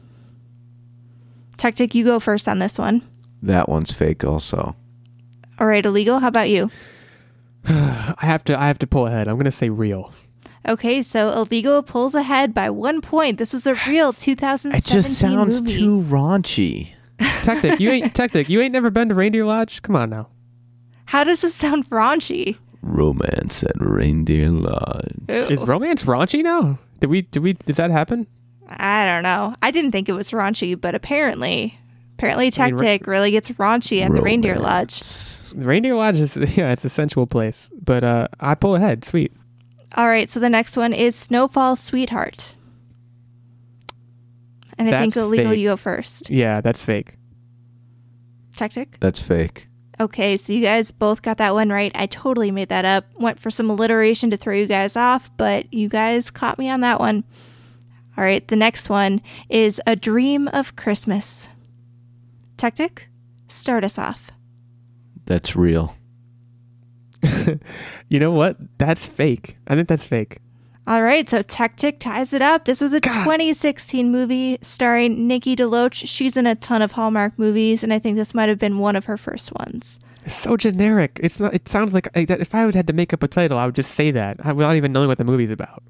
Tactic, you go first on this one. That one's fake also. All right, illegal. How about you? I have to. I have to pull ahead. I'm gonna say real. Okay, so illegal pulls ahead by one point. This was a real 2017 It just sounds movie. too raunchy. Tactic, you ain't Tactic. You ain't never been to Reindeer Lodge. Come on now. How does this sound raunchy? Romance at Reindeer Lodge. Is romance raunchy now? Did we? Did we? Does that happen? I don't know. I didn't think it was raunchy, but apparently, apparently, I mean, ra- Tactic really gets raunchy at the Reindeer Lodge. The Reindeer Lodge is yeah, it's a sensual place. But uh, I pull ahead. Sweet. All right, so the next one is Snowfall Sweetheart. And I think That's illegal, you go first. Yeah, that's fake. Tactic? That's fake. Okay, so you guys both got that one right. I totally made that up. Went for some alliteration to throw you guys off, but you guys caught me on that one. All right, the next one is A Dream of Christmas. Tactic, start us off. That's real. You know what? That's fake. I think that's fake. All right, so Tactic ties it up. This was a God. 2016 movie starring Nikki DeLoach. She's in a ton of Hallmark movies, and I think this might have been one of her first ones. It's so generic. It's not. It sounds like like that if I would had to make up a title, I would just say that without even knowing what the movie's about.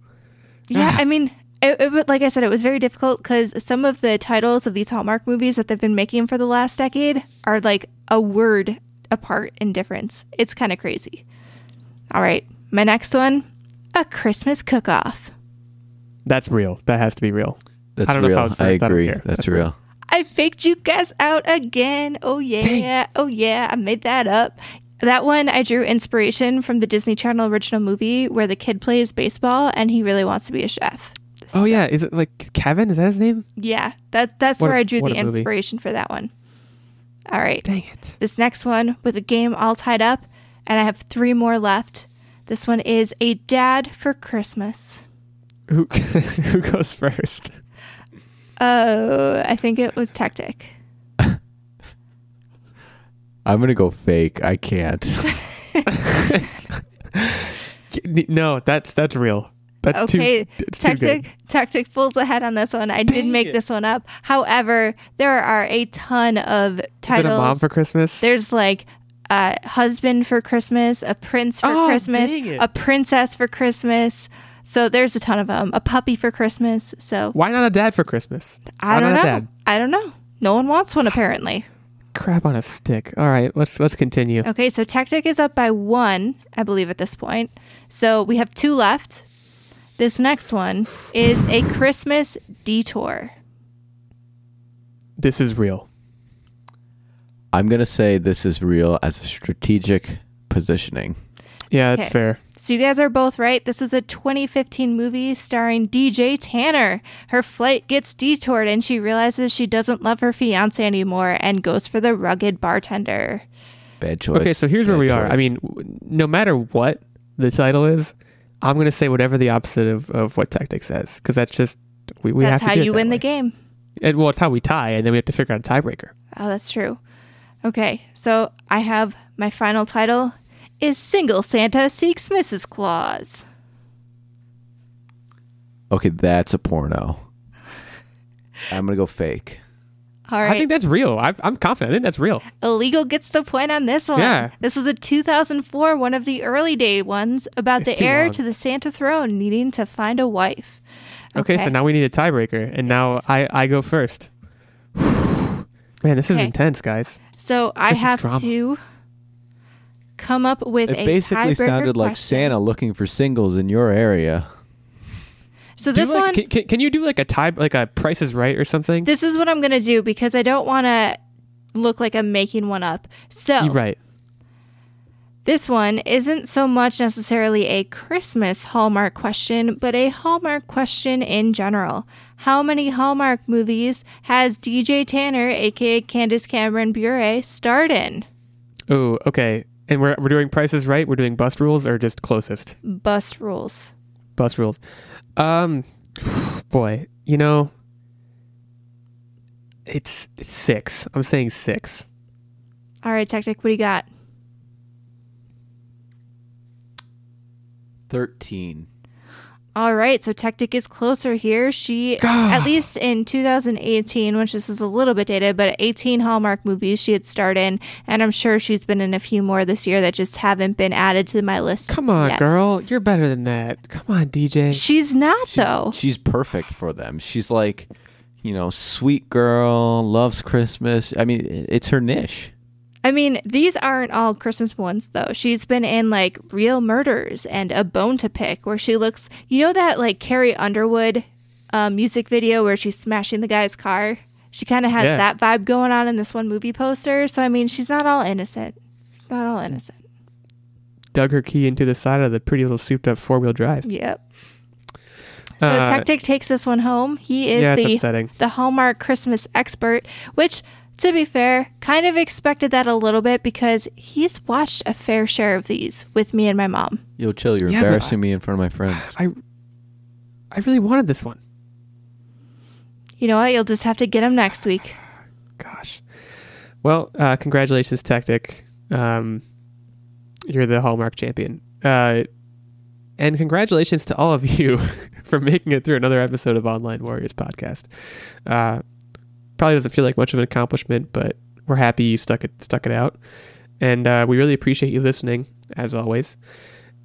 Yeah, Ah. I mean, it, it, like I said, it was very difficult because some of the titles of these Hallmark movies that they've been making for the last decade are like a word apart in difference. It's kind of crazy. All right, my next one A Christmas Cook Off. That's real. That has to be real. That's I don't know if real. I was I first. I agree. care. That's That's real. I faked you guys out again. Oh, yeah. Oh, yeah. I made that up. That one, I drew inspiration from the Disney Channel original movie where the kid plays baseball and he really wants to be a chef. Oh yeah, is it like Kevin? Is that his name? Yeah, that that's What where I drew the a movie. inspiration for that one. All right. Dang it! This next one with a game all tied up, and I have three more left. This one is A Dad for Christmas. Who who goes first? Oh, I think it was Tactic. I'm gonna go fake. I can't. No, that's that's real. That's Okay, too. Tactic Tactic pulls ahead on this one. I did Dang make it. this one up. However, there are a ton of titles. a mom for Christmas? There's like a husband for Christmas, a prince for Oh, Christmas, a princess for Christmas. So there's a ton of them. A puppy for Christmas. So Why not a dad for Christmas? I Why don't know. I don't know. No one wants one apparently. Crap on a stick. All right, let's let's continue. Okay, so Tactic is up by one, I believe, at this point. So we have two left. This next one is a Christmas detour. This is real. I'm gonna say this is real as a strategic positioning. Yeah, that's Okay. fair. So you guys are both right. This was a 2015 movie starring DJ Tanner. Her flight gets detoured and she realizes she doesn't love her fiance anymore and goes for the rugged bartender. Bad choice. Okay, so here's where Bad we are. I mean, w- no matter what the title is, I'm gonna say whatever the opposite of, of what tactic says because that's just we, we That's have to how do you that win the game. And, well, it's how we tie, and then we have to figure out a tiebreaker. Oh, that's true. Okay, so I have my final title is Single Santa Seeks Mrs. Claus. Okay, that's a porno. I'm gonna go fake. All I think that's real. i I'm confident. I think that's real. Illegal gets the point on this one. Yeah. This is a 2004, one of the early day ones about It's the too heir long. to the Santa throne needing to find a wife. Okay, so now we need a tiebreaker, and now I I go first. Man, this is Okay. intense, guys. So I Christmas have drama. to come up with It a basically sounded like question. Santa looking for singles in your area. So Do this like, one, can, can, you do like a tie, like a Price is Right or something? this is what I'm gonna do because I don't want to look like I'm making one up. So You're right. This one isn't so much necessarily a Christmas Hallmark question, but a Hallmark question in general. How many Hallmark movies has DJ Tanner, aka Candace Cameron Bure, starred in? Oh, okay. And we're we're doing Price is Right. We're doing bust rules or just closest Bust rules. bust rules. Um, boy, you know, it's, it's six. I'm saying six. All right, Tactic, what do you got? Thirteen. All right, so Tactic is closer here. She, at least in 2018, which this is a little bit dated, but 18 Hallmark movies she had starred in, and I'm sure she's been in a few more this year that just haven't been added to my list. Come on, yet. girl. You're better than that. Come on, DJ. She's not though. She's perfect for them. She's like, you know, sweet girl, loves Christmas. I mean, it's her niche. I mean, these aren't all Christmas ones though. She's been in like Real Murders and A Bone to Pick, where she looks. You know that like Carrie Underwood um, music video where she's smashing the guy's car. She kind of has Yeah. that vibe going on in this one movie poster. So I mean, she's not all innocent. Not all innocent. Dug her key into the side of the pretty little souped up four wheel drive. Yep. So Uh, Tactic takes this one home. He is yeah, the upsetting. the Hallmark Christmas expert, which, to be fair, kind of expected that a little bit because he's watched a fair share of these with me and my mom. Yo, chill. You're Yeah, but embarrassing me in front of my friends. I I really wanted this one. You know what? You'll just have to get him next week. Gosh. Well, uh, congratulations, Tactic. Um, you're the Hallmark champion. Uh, and congratulations to all of you for making it through another episode of Online Warriors podcast. Uh, probably doesn't feel like much of an accomplishment, but we're happy you stuck it stuck it out, and uh, we really appreciate you listening as always.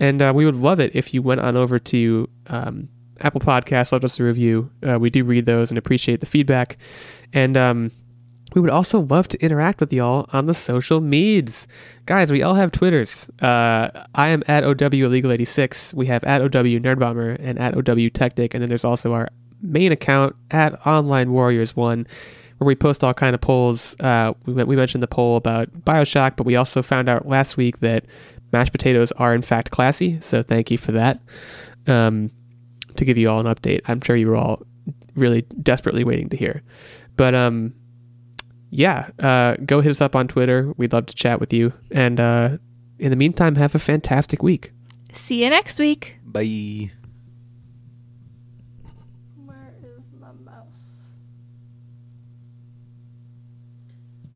And uh, we would love it if you went on over to um, Apple Podcasts, left us a review. Uh, we do read those and appreciate the feedback. And um, we would also love to interact with y'all on the social meds. Guys, we all have Twitters. Uh, I am at OW Illegal86. We have at OW Nerdbomber and at OW Tactic. And then there's also our main account at Online Warriors 1 where we post all kind of polls. Uh, we, we mentioned the poll about Bioshock, but we also found out last week that mashed potatoes are in fact classy. So thank you for that. Um, to give you all an update, I'm sure you were all really desperately waiting to hear. But um, yeah, uh, go hit us up on Twitter. We'd love to chat with you. And uh, in the meantime, have a fantastic week. See you next week. Bye.